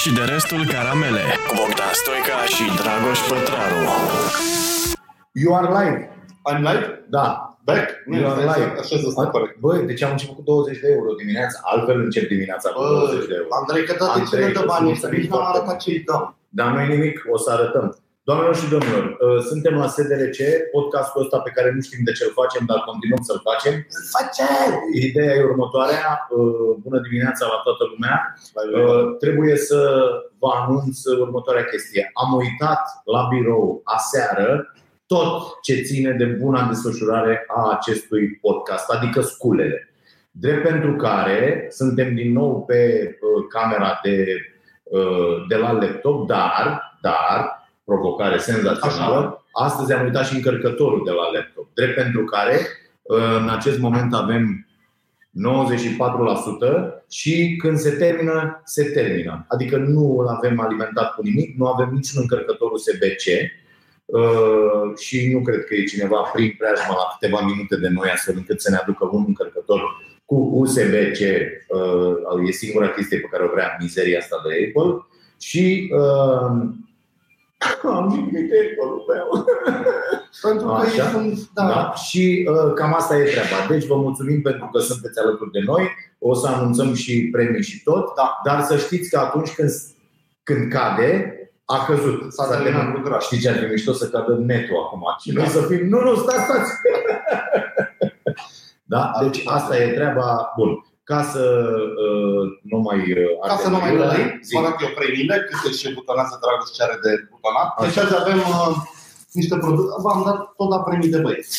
și de restul caramele cu Bogdan Stoica și Dragoș Pătraru. You are live. I'm live? Da. Back? Nu, You are stai live. să- Așa să stau corect. Băi, deci am început cu 20 de euro dimineața. Altfel încep dimineața cu 20 de Bă, euro. Andrei, că toate Andrei, cele de îți bani, mulțumim să nici n-am foarte arătat mult. ce îi dăm. Dar nu nimic, o să arătăm. Doamnelor și domnilor, uh, suntem la SDRC, podcastul ăsta pe care nu știm de ce îl facem, dar continuăm să-l facem. Face! Ideea e următoarea. Uh, Bună dimineața la toată lumea. Uh, Trebuie să vă anunț următoarea chestie. Am uitat la birou aseară tot ce ține de buna desfășurare a acestui podcast, adică sculele. Drept pentru care suntem din nou pe uh, camera de, uh, de la laptop, dar, dar, provocare senzațională, Așa. astăzi am uitat și încărcătorul de la laptop. Drept pentru care, uh, în acest moment avem 94% și când se termină, se termină. Adică nu îl avem alimentat cu nimic, nu avem niciun încărcător USB-C uh, și nu cred că e cineva prin preajma la câteva minute de noi astfel încât să ne aducă un încărcător cu USB-C. Uh, E singura chestie pe care o vrea mizeria asta de Apple. Și uh, am jignit Apple-ul meu. Pentru că Așa. ei sunt, da, Da? Și uh, cam asta e treaba. Deci vă mulțumim pentru că sunteți alături de noi. O să anunțăm și premii și tot. Da. Dar să știți că atunci când, când cade, a căzut. S-a terminat lucrul Știți ce ar fi mișto să cadă netul acum? Și noi Da. să fim, nu, nu, stați, stați! da? Deci asta e treaba. Bun. Ca să uh, nu mai uh, Ca să nu mai ardem lăi, iurea, zi. vă arăt eu premiile, câte și butonează Dragoș ce are de butonat. Deci Așa. azi avem uh, niște produse, v-am dat tot la premii de băieți.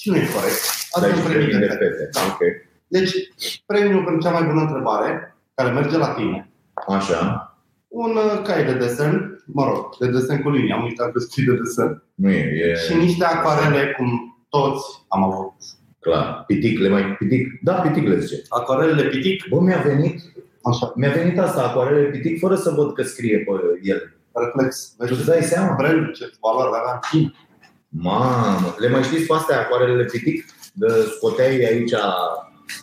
Și nu e corect. Azi Dai avem și premii de premii de fete. fete. Da. Ok. Deci, premiul pentru cea mai bună întrebare, care merge la tine, Așa. un uh, cai de desen, mă rog, de desen cu linie, am uitat că scrie de desen, Nu e, e și niște acvarele, cum toți am avut. Clar. Pitic, le mai pitic. Da, pitic le zice. Acvarelele pitic, Bă, mi-a venit așa, Mi-a venit asta, acuarele pitic, fără să văd că scrie pe el. reflex. Tu îți dai seama? Brandul, ce valoare avea în timp. Mamă, le mai știți pe astea, acuarele pitic? De scoteai aici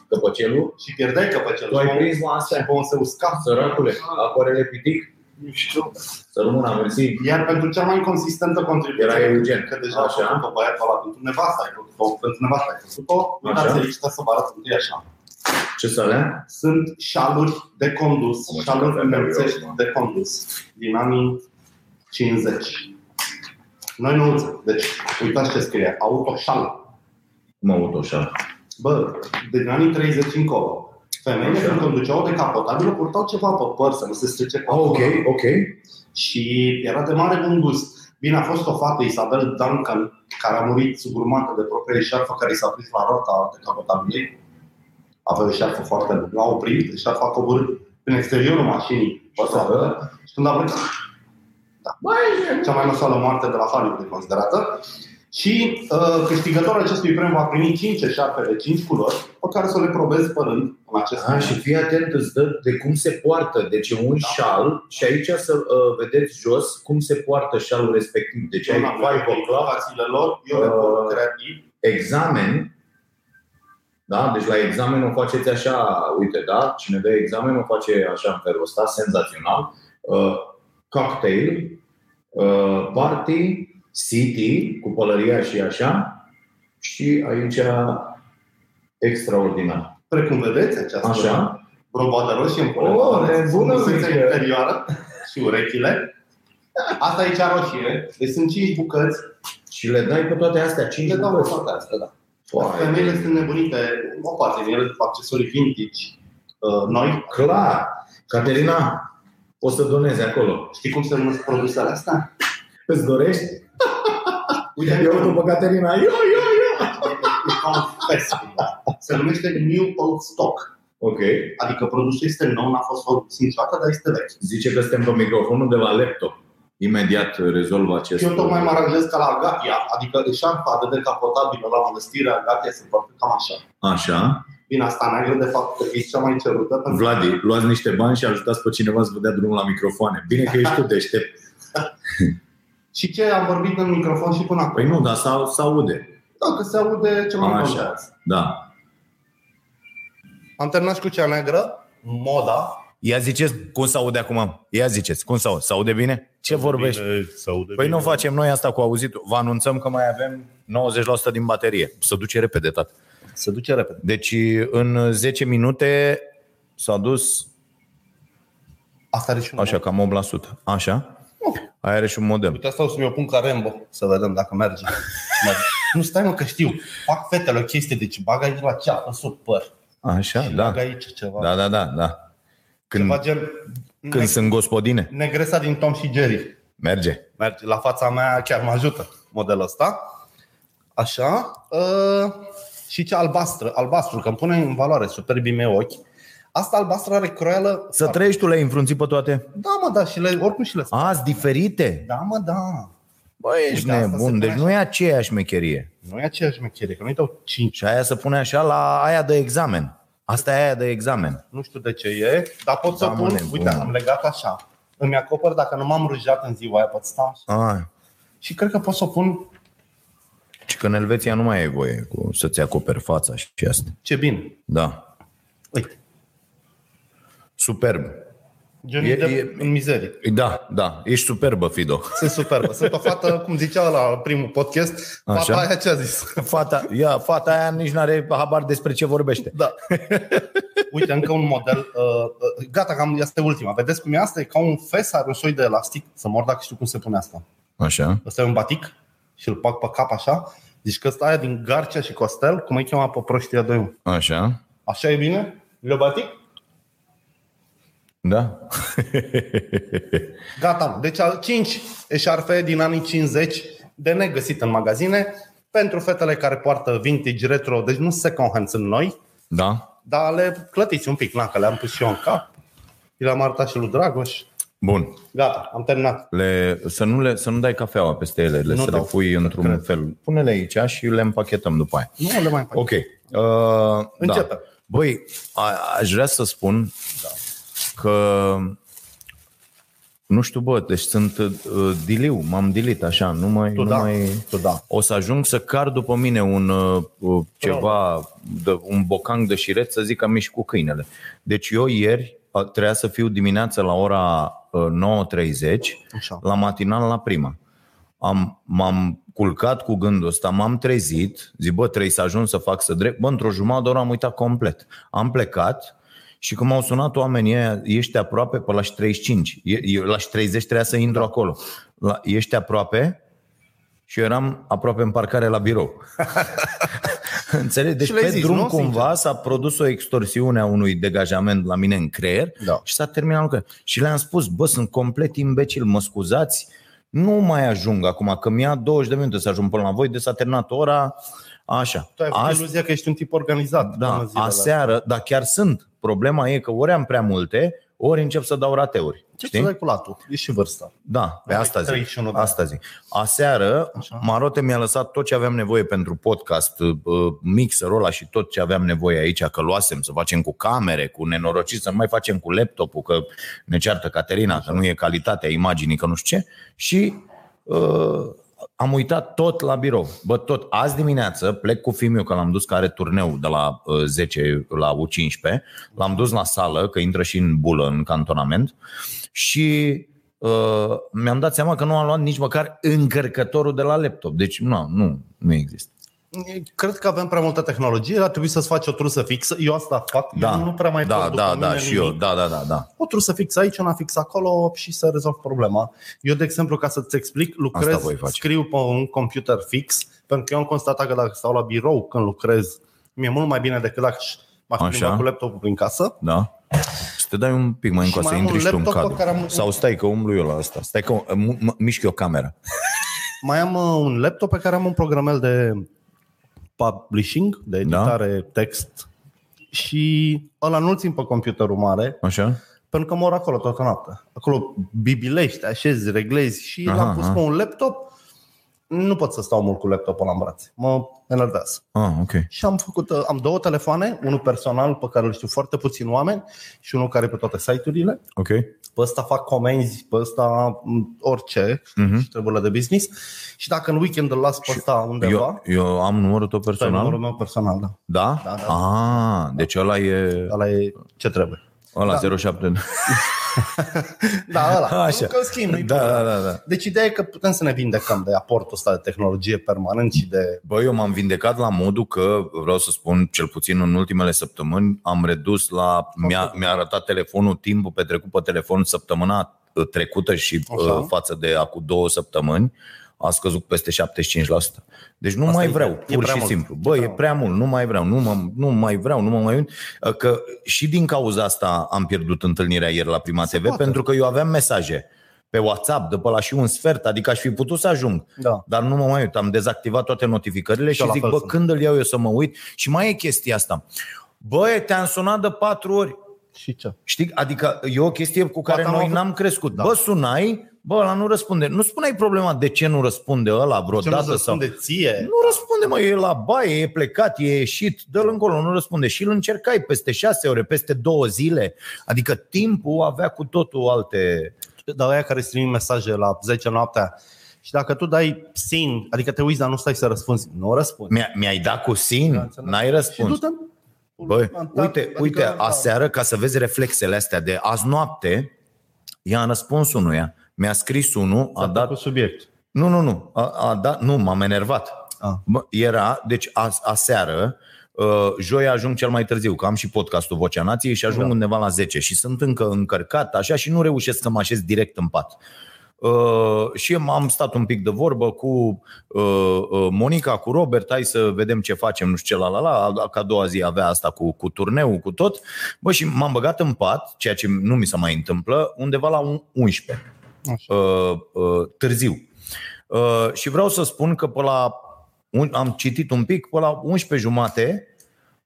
căpăcelul? Și pierdeai căpăcelul. Tu ai Și prins mă pe astea? un se usca. Săracule, acuarele pitic? Nu știu. Să rămână, mersi. Iar pentru cea mai consistentă contribuție, Era Eugen. că deja Așa. a făcut-o băiatul ăla pentru nevasta, ai făcut-o, pentru nevasta ai făcut-o, uitați Așa. aici, stai să vă arăt întâi așa. Ce să alea? Sunt șaluri de condus, Mă, ce șaluri cafea beau eu înălțești acum. de condus, din anii 50. Noi nu deci uitați ce scrie, autoșal. Mă aud așa. Bă, din anii 30 încolo, femeile Așa. când conduceau decapotabilă purtau ceva pe păr să nu se strice Ah, ok, ok. Și era de mare bun gust. Bine, a fost o fată, Isabel Duncan, care a murit sugrumată de propria șarfă care i s-a prins la rota decapotabilei. Avea o șarfă foarte bună. L-a oprit, șarfa a coborât prin exteriorul mașinii. pe stradă. Și când a plecat, Mai, cea mai nasoală moarte de la Hollywood e considerată. Și uh, câștigătorul acestui premiu va primi 5 șarpe de 5 culori, pe care să le probezi pe rând în acest A, și fii atent, îți dă de cum se poartă. Deci e un Da. șal și aici să uh, vedeți jos cum se poartă șalul respectiv. Deci ai five o'clock, Fațile lor, eu le Uh, pot creativ. examen, da? Deci la examen o faceți așa, uite, da? Cine dă examen o face așa în felul ăsta, senzațional. Uh, cocktail, uh, party, city, cu pălăria și așa. Și aici extraordinar. Precum vedeți, această Așa. robodă roșie în Oh, pune nebună, frumusețea mică. interioară și urechile. Asta e cea roșie. Deci sunt 5 bucăți. Și le dai pe toate astea, 5 Le dau pe bucăți. toate astea, da. Foai. Femeile sunt nebunite. O parte din ele după accesorii vintage uh, noi. Clar. Caterina, o să donezi acolo. Știi cum se numesc produsele astea? Îți dorești? Uite, Eu după Caterina. Eu, eu, eu. e ca un fest. Se numește New Old Stock. Ok. Adică produsul este nou, n-a fost folosit niciodată, dar este vechi. Zice că suntem pe microfonul de la laptop. Imediat rezolvă acest Și eu tocmai mă aranjez ca la Agatia, adică șarfa de decapotabilă la mănăstirea Agatia se poartă cam așa. Așa. Bine, asta neagră de fapt că e cea mai cerută pentru Vladi, luați niște bani și ajutați pe cineva să vă dea drumul la microfoane. Bine că ești tu deștept. Și ce am vorbit în microfon și până acum? Păi nu, dar s-au- s-aude. Dacă se aude ce mai Așa. contează. Da. Am terminat și cu cea neagră, moda. Ia ziceți cum se aude acum. Ia ziceți cum se aude. Se aude bine? Ce vorbești? Bine, se aude Păi bine. nu facem noi asta cu auzitul. Vă anunțăm că mai avem 90% din baterie. Se duce repede, tată. Se duce repede. Deci în 10 minute s-a dus Asta are și un așa, cam 8%. Așa? Aia are și un model. Uite, asta o să mi-o pun ca Rambo, să vedem dacă merge. merge. nu stai mă că știu. Fac fetele o chestie, deci bag aici la ceapă sub păr. Așa, Și da. bag aici ceva. Da, da, da, da. Când, Ceva gen când sunt gospodine, negresa din Tom și Jerry. merge. Merge. La fața mea chiar mă ajută modelul ăsta. Așa. Uh, și ce albastră. Albastru, că îmi pune în valoare superbii mei ochi. Asta albastră are croială. Să trăiești tu le-ai înfrunțit pe toate? Da, mă, da, și le, oricum și le spun. Azi, diferite? Da, mă, da. Băi, ești Uite, asta se nebun, pune deci așa. nu e aceeași mecherie. Nu e aceeași mecherie, că nu-i dau 5. Și aia se pune așa la aia de examen. Asta e aia de examen. Nu știu de ce e, dar pot să Da, mă, pun. nebun. Uite, am legat așa. Îmi acopăr dacă nu m-am rujat în ziua aia, pot sta așa. Ah, Și cred că pot să o pun și că în Elveția nu mai e voie cu să-ți acoperi fața și astea. ce bine. Da. Uite, Superb. gen E- e, de, e- în mizerie. Da, da. Ești superbă, Fido. Sunt superbă. Sunt o fată, cum zicea la primul podcast, fata Așa. aia ce a zis. Fata, ia, fata aia nici nu are habar despre ce vorbește. Da. Uite, încă un model. Uh, uh, gata, cam asta e ultima. Vedeți cum e asta? E ca un fes, are un soi de elastic. Să mor dacă știu cum se pune asta. Așa. Ăsta e un batic și îl pac pe cap așa. Zici că ăsta aia din Garcia și Costel, cum îi cheamă pe proștia 2 Așa. Așa e bine? Le batic? Da. Gata. Deci al 5 eșarfe din anii 50 de negăsit în magazine pentru fetele care poartă vintage retro, deci nu second hand sunt noi, Da. dar le clătiți un pic, na, că le-am pus și eu în cap. I le-am arătat și lui Dragoș. Bun. Gata, am terminat. Le, să, nu le, să nu dai cafeaua peste ele, le Nu să le dau, pui într-un cred. fel. Pune-le aici și le împachetăm după aia. Nu le mai fac. Ok. Uh, Începem. Da. Băi, a, aș vrea să spun Da. Că nu știu, bă, deci sunt uh, diliu, m-am dilit așa, nu mai, Tu nu da, mai... tu da. O să ajung să car după mine un uh, uh, ceva, de, un bocanc de șiret să zic că am ieșit cu câinele. Deci eu ieri uh, trebuia să fiu dimineața la ora uh, 9.30 Așa. la matinal la prima. Am, m-am culcat cu gândul ăsta, m-am trezit, zic, bă, trebuie să ajung să fac să drept. Bă, într-o jumătate de oră am uitat complet. Am plecat și când m-au sunat oamenii ăia, ești aproape pe la și 35. E- Eu la și 30 trebuia să intru acolo. La, ești aproape? Și eu eram aproape în parcare la birou. Înțelegi? Deci Și le-ai pe zis, drum nu? cumva s-a produs o extorsiune a unui degajament la mine în creier Da. și s-a terminat lucrul. Și le-am spus, bă, sunt complet imbecil, mă scuzați, nu mai ajung acum, că mi-a 20 de minute să ajung până la voi, de s-a terminat ora, așa. Tu ai avut Ast- iluzia că ești un tip organizat. până da, în zilele aseară, dar chiar sunt. Problema e că ori am prea multe, ori încep să dau rateuri. Ce Știi? să dai cu latul? E și vârsta. Da, pe Ai asta zic. 31 de Asta zic. Aseară, Așa. Marote mi-a lăsat tot ce aveam nevoie pentru podcast, uh, mixerul ăla și tot ce aveam nevoie aici, că luasem să facem cu camere, cu nenorocit, să nu mai facem cu laptopul, că ne ceartă Caterina, că nu e calitatea imaginii, că nu știu ce. Și uh, am uitat tot la birou. Bă, tot. Azi dimineață plec cu filmul, că l-am dus care turneu de la uh, 10 la U15. L-am dus la sală, că intră și în bulă, în cantonament. Și uh, mi-am dat seama că nu am luat nici măcar încărcătorul de la laptop. Deci nu, nu, nu există. Cred că avem prea multă tehnologie, ar trebui să-ți faci o trusă fixă. Eu asta fac, Da, eu nu prea mai da, pot după da, mine da, și nimic. eu, da, da, da, da. O trusă fixă aici, una fixă acolo și să rezolv problema. Eu, de exemplu, ca să-ți explic, lucrez, voi face. scriu pe un computer fix, pentru că eu am constatat că dacă stau la birou când lucrez, mi-e mult mai bine decât dacă m-aș Așa. plimba cu laptopul prin casă. Da? Să te dai un pic mai Și încoasă, mai am intri un și tu în laptop pe cadru. care am- Sau stai că umblu eu la asta. Stai că m- m- mișc eu camera. Mai am uh, un laptop pe care am un programel de publishing, de Da. editare text și ăla nu-l țin pe computerul mare, Așa? pentru că mor acolo toată noaptea. Acolo bibilești, așezi, reglezi și Aha, l-am pus aha. pe un laptop. Nu pot să stau mult cu laptopul ăla în brațe. Mă enervează. Ah, ok. Și am făcut, uh, am două telefoane, unul personal pe care îl știu foarte puțin oameni și unul care e pe toate site-urile. Ok. Pe ăsta fac comenzi, pe ăsta m, orice Mhm. și treburile de business. Și dacă în weekend îl las pe ăsta undeva, Eu, eu am numărul tău ăsta e numărul personal? meu personal, da. Da? Da, da. Ah, deci ăla e... Ăla e ce trebuie. Ăla Da. 07. Da, ăla. Așa. Nu că schimb, nu-i Da, problemă. da, da, da. Deci ideea e că putem să ne vindecăm de aportul ăsta de tehnologie permanent și de... Bă, eu m-am vindecat la modul că, vreau să spun, cel puțin în ultimele săptămâni, am redus la... Mi-a, mi-a arătat telefonul timpul petrecut pe telefon săptămâna uh, trecută și Așa. uh, față de acum două săptămâni a scăzut peste 75%. Deci nu Asta mai e- vreau, e pur prea și mult. simplu. E Bă, prea e mult. prea mult, nu mai vreau, nu, mă, nu mai vreau, nu mă mai uit. Uh, Că și din cauza asta am pierdut întâlnirea ieri la Prima Se TV, poate. pentru că eu aveam mesaje pe WhatsApp de pe la și un sfert, adică aș fi putut să ajung. Da. Dar nu mă mai uit, am dezactivat toate notificările Și și, eu la zic, fel bă, sunt. când îl iau eu să mă uit? Și mai e chestia asta. Băi, te-am sunat de patru ori. Și ce? Știi? Adică e o chestie cu care Poate am noi avut- n-am crescut. Da. Bă, sunai, bă, ăla nu răspunde. Nu spuneai problema de ce nu răspunde ăla Ce vreodată. nu sau... răspunde ție? Nu răspunde, mă, e la baie, e plecat, e ieșit, dă-l încolo, nu răspunde. Și îl încercai peste șase ore, peste două zile. Adică timpul avea cu totul alte... Dar aia care îți trimit mesaje la 10 noaptea și dacă tu dai sin, adică te uiți, dar nu stai să răspunzi, nu răspunzi. Mi-a, mi-ai dat cu sin, înțeles. n-ai Și răspuns. du-te Băi, Adică, uite, uite, da. aseară, ca să vezi reflexele astea de azi noapte, i-am răspuns unuia. Mi-a scris unul, a dat... cu subiect. Nu, nu, nu, a, a dat, nu, m-am enervat. Ah. Bă, era, deci a, aseară, uh, joi ajung cel mai târziu, că am și podcastul Vocea Nației și ajung Da. da. undeva la 10 și sunt încă încărcat așa și nu reușesc să mă așez direct în pat. Uh, și am stat un pic de vorbă cu uh, uh, Monica, cu Robert, hai să vedem ce facem, nu știu ce, la la la, că a doua zi avea asta cu, cu turneu, cu tot. Bă, și m-am băgat în pat, ceea ce nu mi se mai întâmplă, undeva la un- 11 Așa. uh, uh, târziu. Uh, și vreau să spun că pe la, un, am citit un pic, pe la 11 jumate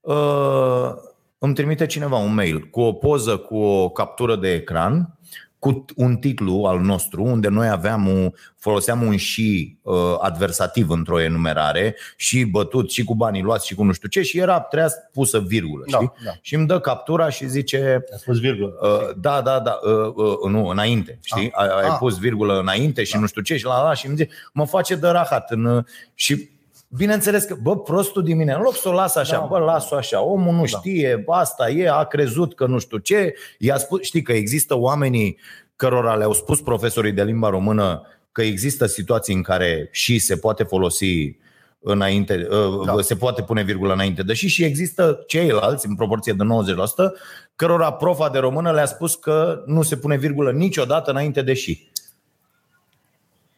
uh, îmi trimite cineva un mail cu o poză, cu o captură de ecran, cu un titlu al nostru, unde noi aveam un, foloseam un și uh, adversativ într-o enumerare, și bătut, și cu banii luați, și cu nu știu ce, și era treia pusă virgulă, Da, știi? da. Și îmi dă captura și zice, A spus virgulă. Uh, da, da, da, uh, uh, nu, înainte, știi? Ai, ai Ah. pus virgulă înainte și nu știu ce și la la și îmi zice, mă face de rahat în, uh, și Bineînțeles că, bă, prostul din mine, în loc să o las așa, Da. bă, las-o așa, omul nu Da. știe, asta e, a crezut că nu știu ce, i-a spus, știi că există oamenii cărora le-au spus profesorii de limba română că există situații în care și se poate folosi înainte, Da. da. se poate pune virgulă înainte de și și există ceilalți, în proporție de 90%, cărora profa de română le-a spus că nu se pune virgulă niciodată înainte de și.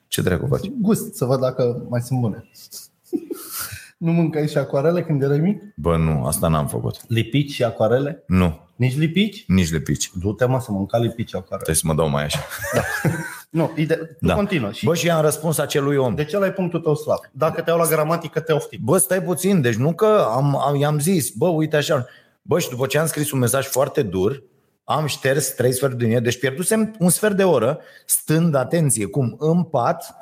Ce dracu faci? Gust, să văd dacă mai sunt bune. Nu mâncai și acoarele când erai mic? Bă, nu, asta n-am făcut. Lipici și acoarele? Nu, Nici lipici? nici de pici. Du-te mă să mânca lipici și acoarele. Trebuie să mă dau mai așa. Nu, ide- tu Da. continuă. Și Bă, și i-am răspuns acelui om. de ce ăla e punctul tău slab? Dacă te iau la gramatică, te ofti. Bă, stai puțin, deci nu că am, am, i-am zis, bă, uite așa. Bă, și după ce am scris un mesaj foarte dur, am șters trei sferturi din el, deci pierdusem un sfert de oră, stând, atenție, cum, în pat, ă,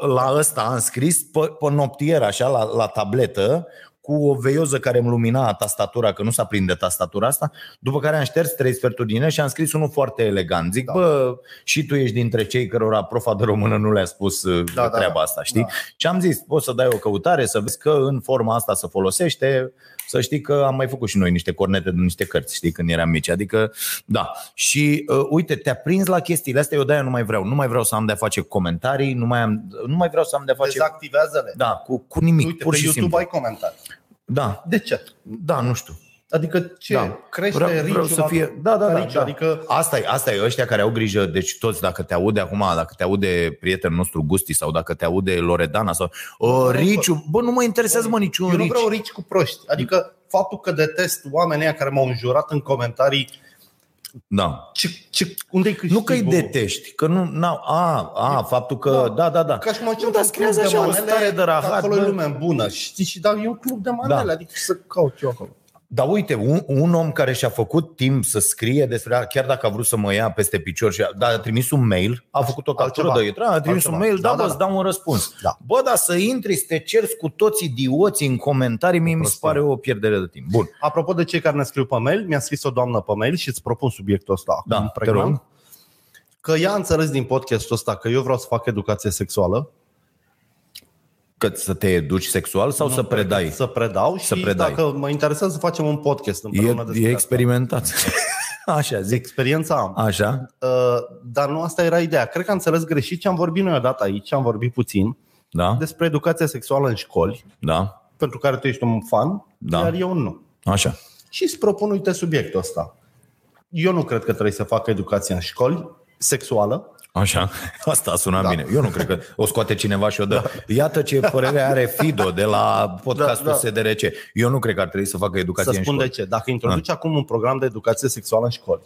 la ăsta am scris pe, pe noptier, așa, la, la tabletă, cu o veioză care îmi lumina tastatura, că nu s-a prinde tastatura asta, după care am șters trei sferturi din el și am scris unul foarte elegant. Zic, Da. da. bă, și tu ești dintre cei cărora profa de română nu le-a spus Da, da, da, treaba da. asta, știi? Da. Și am zis, poți să dai o căutare, să vezi că în forma asta se folosește, să știi că am mai făcut și noi niște cornete de niște cărți, știi, când eram mici. Adică, da. Și uh, uite, te-a prins la chestiile astea, eu de-aia nu mai vreau. Nu mai vreau să am de-a face cu comentarii, nu mai, am, nu mai vreau să am de-a face... Dezactivează-le. Da, cu, cu nimic, Uite, pur pe și YouTube simplu. ai comentarii. Da, De ce? da, nu știu. Adică ce? Da. Crește Vreau, vreau riciul să la- fie. Da, da, la da, riciu, da. Adică Asta e, asta e, ăștia care au grijă, deci toți, dacă te aude acum, dacă te aude prietenul nostru Gusti sau dacă te aude Loredana sau uh, Riciu, bă, nu mă interesează mă niciun eu nu Rici. vreau rici cu proști. Adică faptul că detest oamenii ăia care m-au înjurat în comentarii Da. ce, ce, unde-i câștigul? Nu că îi detești, că nu, n-au, a, a, faptul că, da, da, da. Ca și cum Nu, încep dar un scriează club de așa o manele, stare de că rahat, Acolo e bă. lumea bună. Știi? Și da, e un club de manele, Da. adică să caut eu acolo. Dar uite, un, un om care și-a făcut timp să scrie despre chiar dacă a vrut să mă ia peste picior și a, da, a trimis un mail, a făcut o captură Altceva. de ecran, a trimis Altceva. un mail, da, Da, da, da, bă, da. îți dau un răspuns. Da. Bă, dar să intri, să te cerți cu toți idioții în comentarii, mie mi se prostie. pare o pierdere de timp. Bun. Apropo de cei care ne scriu pe mail, mi-a scris o doamnă pe mail și îți propun subiectul ăsta Da, acum te pregnant. rog. Că ea a înțeles din podcastul ăsta că eu vreau să fac educație sexuală. Că să te educi sexual sau să predai? Să predau și Să predai. dacă mă interesează să facem un podcast E, împreună despre e asta. experimentat. Așa, zic. Experiența am. Așa. Uh, dar nu asta era ideea. Cred că am înțeles greșit ce am vorbit noi odată aici, am vorbit puțin Da, despre educația sexuală în școli, da, pentru care tu ești un fan, Da. iar eu nu. așa. Și îți propun, uite, subiectul ăsta. Eu nu cred că trebuie să facă educație în școli sexuală. Așa, asta sună Da. da. bine. Eu nu cred că o scoate cineva și o dă. Iată ce părere are Fido de la podcastul Da, da, da. da. SDRC. Eu nu cred că ar trebui să facă educație Să în spun de școală. ce. Dacă introduci acum un program de educație sexuală în școli,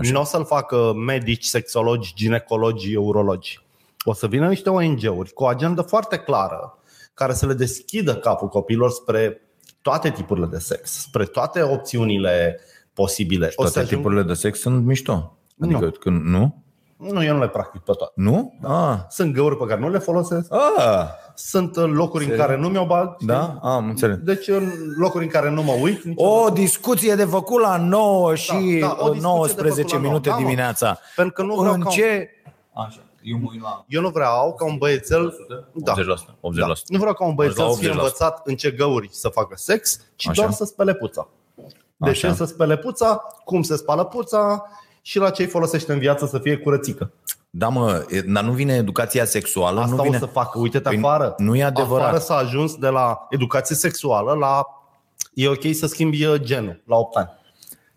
Așa. nu o să-l facă medici, sexologi, ginecologi, urologi. O să vină niște ONG-uri cu o agendă foarte clară care să le deschidă capul copiilor spre toate tipurile de sex, spre toate opțiunile posibile. O Toate să ajung- tipurile de sex sunt mișto. Adică Nu. când nu? Nu, eu nu le practic pe toate. Nu? Ah. Sunt găuri pe care nu le folosesc, Ah. sunt uh, locuri în care nu mi-o bag. știi? Da? Am înțeles. Deci în locuri în care nu mă uit. O niciodată. discuție de făcut la 9 și Da, da, o discuție de 19 făcut la minute 9. Da, mă. dimineața. Pentru că nu vreau În ca un- ce... Așa, eu mă uit la Eu nu vreau ca un băiețel 80%. da, 80%. Da. Nu vreau ca un băiețel La să fie 80%. învățat în ce găuri să facă sex, ci Așa. doar să spele puța. De Așa. ce să spele puța, cum se spală puța și la ce îi folosește în viață să fie curățică. Da, mă, e- dar nu vine educația sexuală, Asta nu vine... o să facă. Uite-te Păi, afară. nu e adevărat. Afară s-a ajuns de la educație sexuală la e ok să schimbi uh, genul la 8 ani.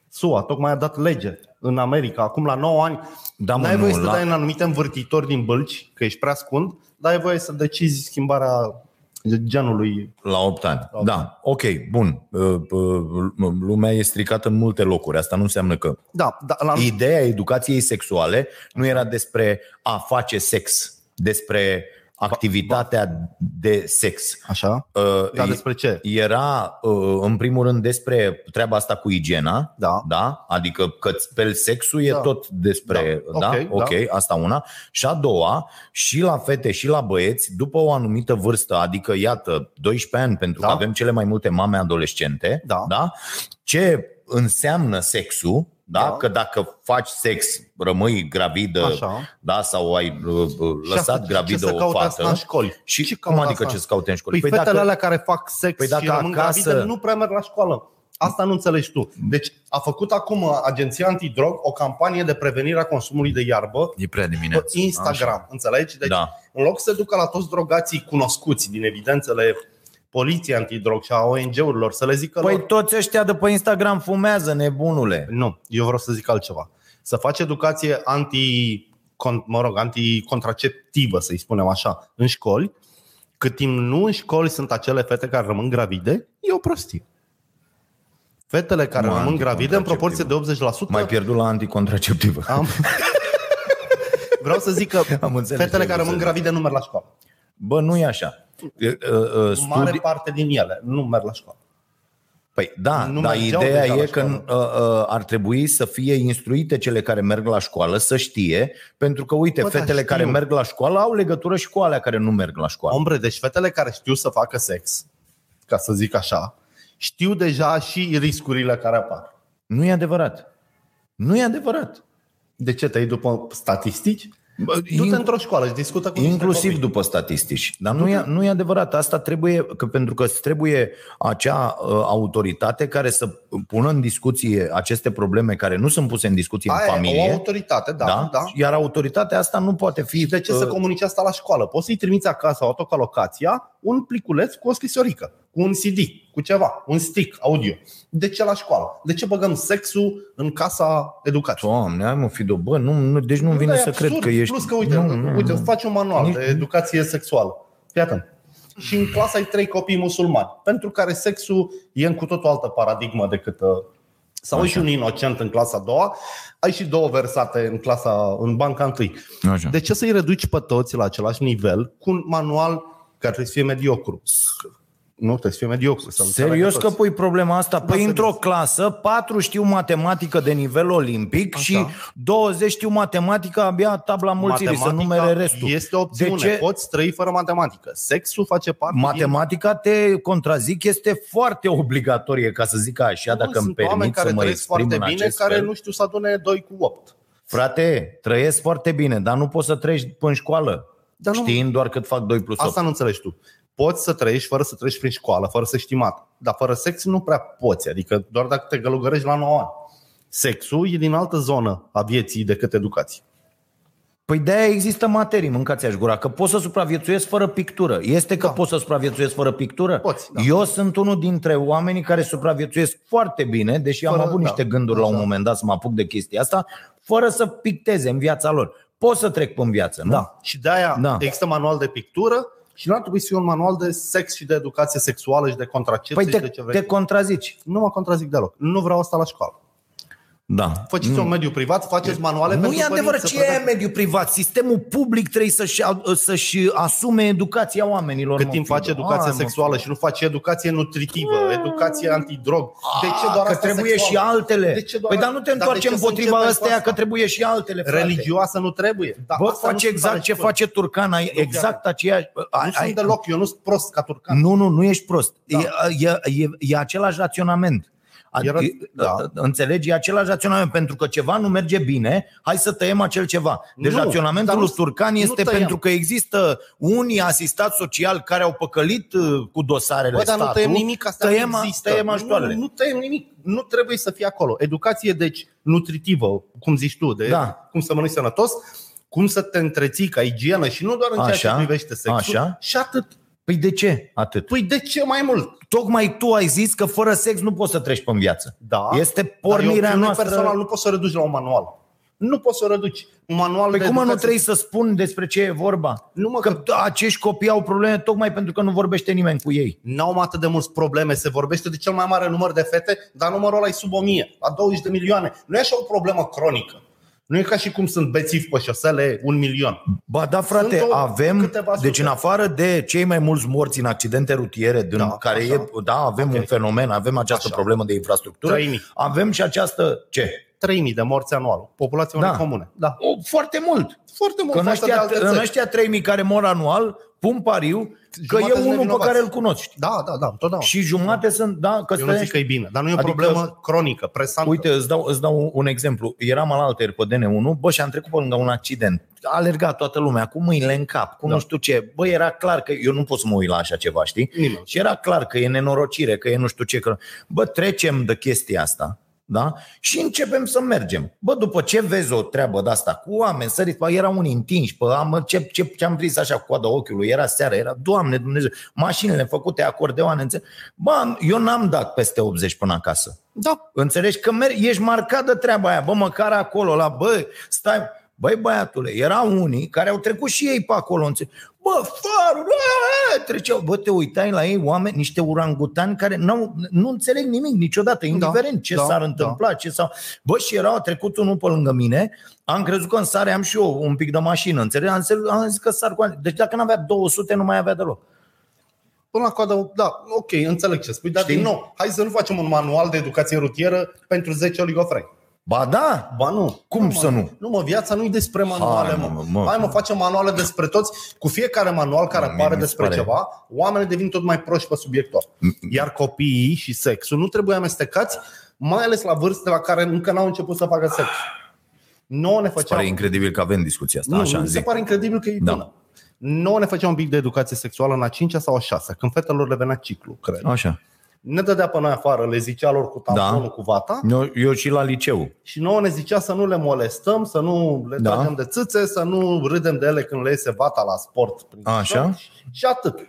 SUA tocmai a dat lege în America, acum la 9 ani. Da, mă, N-ai voie nu, să la- dai în anumite învârtitori din bălci, că ești prea scund, dar ai voie să decizi schimbarea genului. La 8 ani. opt Da, ok, bun. Uh, uh, Lumea e stricată în multe locuri. Asta nu înseamnă că. Da, da la, Ideea educației sexuale nu era despre a face sex, despre activitatea de sex. Așa? Uh, Dar despre ce? Era, uh, în primul rând, despre treaba asta cu igiena. Da. da? Adică că îți speli sexul e Da. tot despre. Da. Da, Ok, da? ok, da. asta una. Și a doua, și la fete și la băieți, după o anumită vârstă, adică, iată, 12 ani, pentru Da. că avem cele mai multe mame adolescente, Da. da? Ce înseamnă sexul, da? Da. că dacă faci sex, rămâi gravidă, Așa. da? sau ai uh, uh, Și asta- lăsat ce gravidă să o caute fată. asta în școli? Și Ce cum caută adică asta? ce să caute în școli? Păi, fetele alea care fac sex Păi dacă și rămân acasă- gravide nu prea merg la școală. Asta nu înțelegi tu. Deci a făcut acum Agenția Antidrog o campanie de prevenire a consumului de iarbă E prea pe dimineață. Instagram. Așa. Înțelegi? Deci Da. în loc să se ducă la toți drogații cunoscuți din evidențele poliției antidrog și a ONG-urilor să le zică Păi lor, toți ăștia de pe Instagram fumează, nebunule. nu, eu vreau să zic altceva. Să faci educație anti con- mă rog, anticontraceptivă, să-i spunem așa, în școli, cât timp nu în școli sunt acele fete care rămân gravide, e o prostie. Fetele care Nu rămân gravide în proporție de 80%. Mai pierdut la anticontraceptivă. am... Vreau să zic că Am înțeles fetele ce care vrei rămân să gravide nu merg la școală. Bă, nu e așa. E, uh, uh, Mare Studi... parte din ele nu merg la școală. Păi da, nu dar mergeau ideea deja la e că uh, uh, ar trebui să fie instruite cele care merg la școală să știe, pentru că uite, Bă, da, fetele știu. care merg la școală au legătură și cu alea care nu merg la școală. Ombre, deci fetele care știu să facă sex, ca să zic așa, știu deja și riscurile care apar. Nu e adevărat. Nu e adevărat. De ce te iei după statistici? Bă, Du-te in- într-o școală și discută cu niște Inclusiv copii. după statistici. Dar nu e, nu e adevărat. Asta trebuie, că pentru că îți trebuie acea uh, autoritate care să pună în discuție aceste probleme care nu sunt puse în discuție Aia în e, familie. o autoritate, da, da. da. Iar autoritatea asta nu poate fi. Și de ce să uh, comunici asta la școală? Poți să-i trimiți acasă autocalocația un pliculeț cu o scrisorică, cu un CD, cu ceva, un stick audio. De ce la școală? De ce băgăm sexul în casa educației? Doamne, ai mă, Fido, bă, nu, nu, deci nu-mi vine Da, e să absurd. cred că ești... Plus că, uite, nu, nu, uite nu. faci un manual Nici- de educație sexuală. Fii atent. Și în clasă ai trei copii musulmani, pentru care sexul e în cu tot o altă paradigmă decât uh, sau ai și un inocent în clasa a doua, ai și două versate în clasa în banca întâi. Așa. De ce să-i reduci pe toți la același nivel cu un manual care trebuie să fie mediocru? Nu, trebuie să fie mediocru. Să Serios că pui problema asta? Păi serios. într-o clasă, patru știu matematică de nivel olimpic Așa. și 20 știu matematică abia tabla mulțirii, să numere restul. este o opțiune. De ce? Poți trăi fără matematică. Sexul face parte din Matematica, te contrazic, este foarte obligatorie, ca să zic așa, dacă îmi sunt oameni permit care să mă trăiesc exprim foarte în bine, acest care fel. nu știu să adune 2 cu 8. Frate, trăiesc foarte bine, dar nu poți să treci până în școală, Dar nu- știind doar cât fac 2 plus 8. Asta nu înțelegi tu. Poți să trăiești fără să treci prin școală, fără să știi mat. Dar fără sex nu prea poți. Adică doar dacă te gălugărești la 9 ani. Sexul e din altă zonă a vieții decât educație. Păi de-aia există materii, mâncați-aș gura, că poți să supraviețuiesc fără pictură. Este că Da. poți să supraviețuiesc fără pictură? Poți, da. Eu sunt unul dintre oamenii care supraviețuiesc foarte bine, deși am Fără- avut da. niște gânduri la un Așa. moment dat să mă apuc de chestia asta, fără să picteze în viața lor. Pot să trec pe viață, nu? Da. Și de aia Da. da. există manual de pictură și nu ar trebui să fie un manual de sex și de educație sexuală și de contracepție Păi și te, de ce vrei. te contrazici. Nu mă contrazic deloc. Nu vreau asta la școală. Da. Faceți un mediu privat, faceți manuale Nu pentru e adevărat părinți ce să e predea- mediul privat. Sistemul public trebuie să-și, să-și asume educația oamenilor. Cât mă, timp faci fiule. educație Hai, mă, sexuală și nu faci educație nutritivă, educație antidrog, de ce doar că asta trebuie sexuală? și altele. De ce doar păi dar nu te Dar de întoarce ce să împotriva începem cu ăsteia asta? că trebuie și altele, frate. Religioasă nu trebuie. Dar Bă, asta nu face sunt exact tare ce și face Turcana, e exact aceeași... Nu ai- ai- sunt deloc, eu nu sunt prost ca turcan. Nu, nu, nu ești prost. Da. E, e, e, e același raționament. A- Era- e- da. Înțelegi? E același raționament. Pentru că ceva nu merge bine, hai să tăiem acel ceva. Deci Nu, raționamentul dar nu- lui Turcan nu este tăiem. pentru că există unii asistați sociali care au păcălit uh, cu dosarele Bă, dar nu statul. tăiem nimic, asta tăiem, nu există. tăiem ajutoarele. Nu, nu tăiem nimic, nu trebuie să fie acolo. Educație, deci, nutritivă, cum zici tu, de Da. cum să mănânci sănătos, cum să te întreții ca igienă și nu doar în ceea Așa, ce privește sexul. așa. Și atât. Păi de ce atât? Păi de ce mai mult? Tocmai tu ai zis că fără sex nu poți să treci pe viață. Da. Este Dar e o pornirea opțiune noastră. personal, nu poți să o reduci la un manual. Nu poți să o reduci. Un manual Păi de cum mă, nu educație- trebuie să spun despre ce e vorba? Nu, mă, că că- acești copii au probleme tocmai pentru că nu vorbește nimeni cu ei. N-au atât de mulți probleme, se vorbește de cel mai mare număr de fete, dar numărul ăla e sub 1000, la 20 de milioane. Nu e așa o problemă cronică. Nu e ca și cum sunt bețivi pe șosele un milion. Ba da, frate, Sunt o- avem, câteva sute. deci în afară de cei mai mulți morți în accidente rutiere, din Da, care așa. e, da, avem Ok. un fenomen, avem această Așa. problemă de infrastructură, 3000. avem și această, ce? 3000 de morți anual. Populația Da. unei comune. Da. O, foarte mult. Foarte mult Că în față de ăștia, alte în țări. ăștia 3000 care mor anual, pun pariu că Jumătate e sunt unul pe nevinovați. care îl cunoști. Da, da, da, întotdeauna. Și jumate sunt, da, că Eu nu stai- zic că e bine, dar nu e o Adică- problemă cronică, presantă. Uite, îți dau, îți dau un exemplu. Eram alaltăieri pe DN1, bă, și am trecut pe lângă un accident. A alergat toată lumea cu mâinile în cap, cu Da. nu știu ce. Bă, era clar că eu nu pot să mă uit la așa ceva, știi? Nimeni. Și era clar că e nenorocire, că e nu știu ce. Că... Bă, trecem de chestia asta. Da? Și începem să mergem. Bă, după ce vezi o treabă de asta cu oameni săriți, bă, erau unii întinși, pe am, ce, ce, ce am prins așa cu coada ochiului, era seara, era, Doamne Dumnezeu, mașinile făcute acordeoane, înțe- Bă, am- eu n-am dat peste 80 până acasă. Da, Înțelegi că mer- ești marcat de treaba aia, bă, măcar acolo, la bă, stai, băi băiatule, erau unii care au trecut și ei pe acolo, înțelegi? Bă, farul, aaa, treceau, bă, te uitai la ei, oameni, niște urangutani care n-au, nu înțeleg nimic niciodată, indiferent ce da, s-ar da. întâmpla, ce sau... Bă, și erau, a trecut unul pe lângă mine, am crezut că în sare am și eu un pic de mașină, înțelegi? Am, înțeles- am zis că sar cu Deci dacă n-avea 200, nu mai avea deloc. până la coadă, da, ok, înțeleg ce spui, dar Știi? din nou, hai să nu facem un manual de educație rutieră pentru 10 oligofreni. Ba da, Ba nu. Cum nu, să mă. nu? Nu, mă, viața nu e despre manuale, Hai, mă. mă, mă. Hai, mă, facem manuale despre toți. Cu fiecare manual care Mie apare mi se despre pare- ceva, oamenii devin tot mai proști pe subiectul ăsta. Iar copiii și sexul nu trebuie amestecați, mai ales la vârste la care încă n-au început să facă sex. Nouă ne Îți făceam... pare incredibil că avem discuția asta, Nu, așa mi se zic. pare incredibil că e Da. bună. Nouă ne făceam un pic de educație sexuală în a cincea sau a șasea, când fetelor le venea ciclu, cred. Așa. Ne dădea pe noi afară, le zicea lor cu tamponul, Da. cu vata Eu, eu și la liceu. și nouă ne zicea să nu le molestăm, să nu le Da. tragem de țâțe, să nu râdem de ele când le iese vata la sport. prin Așa. picior Și atât.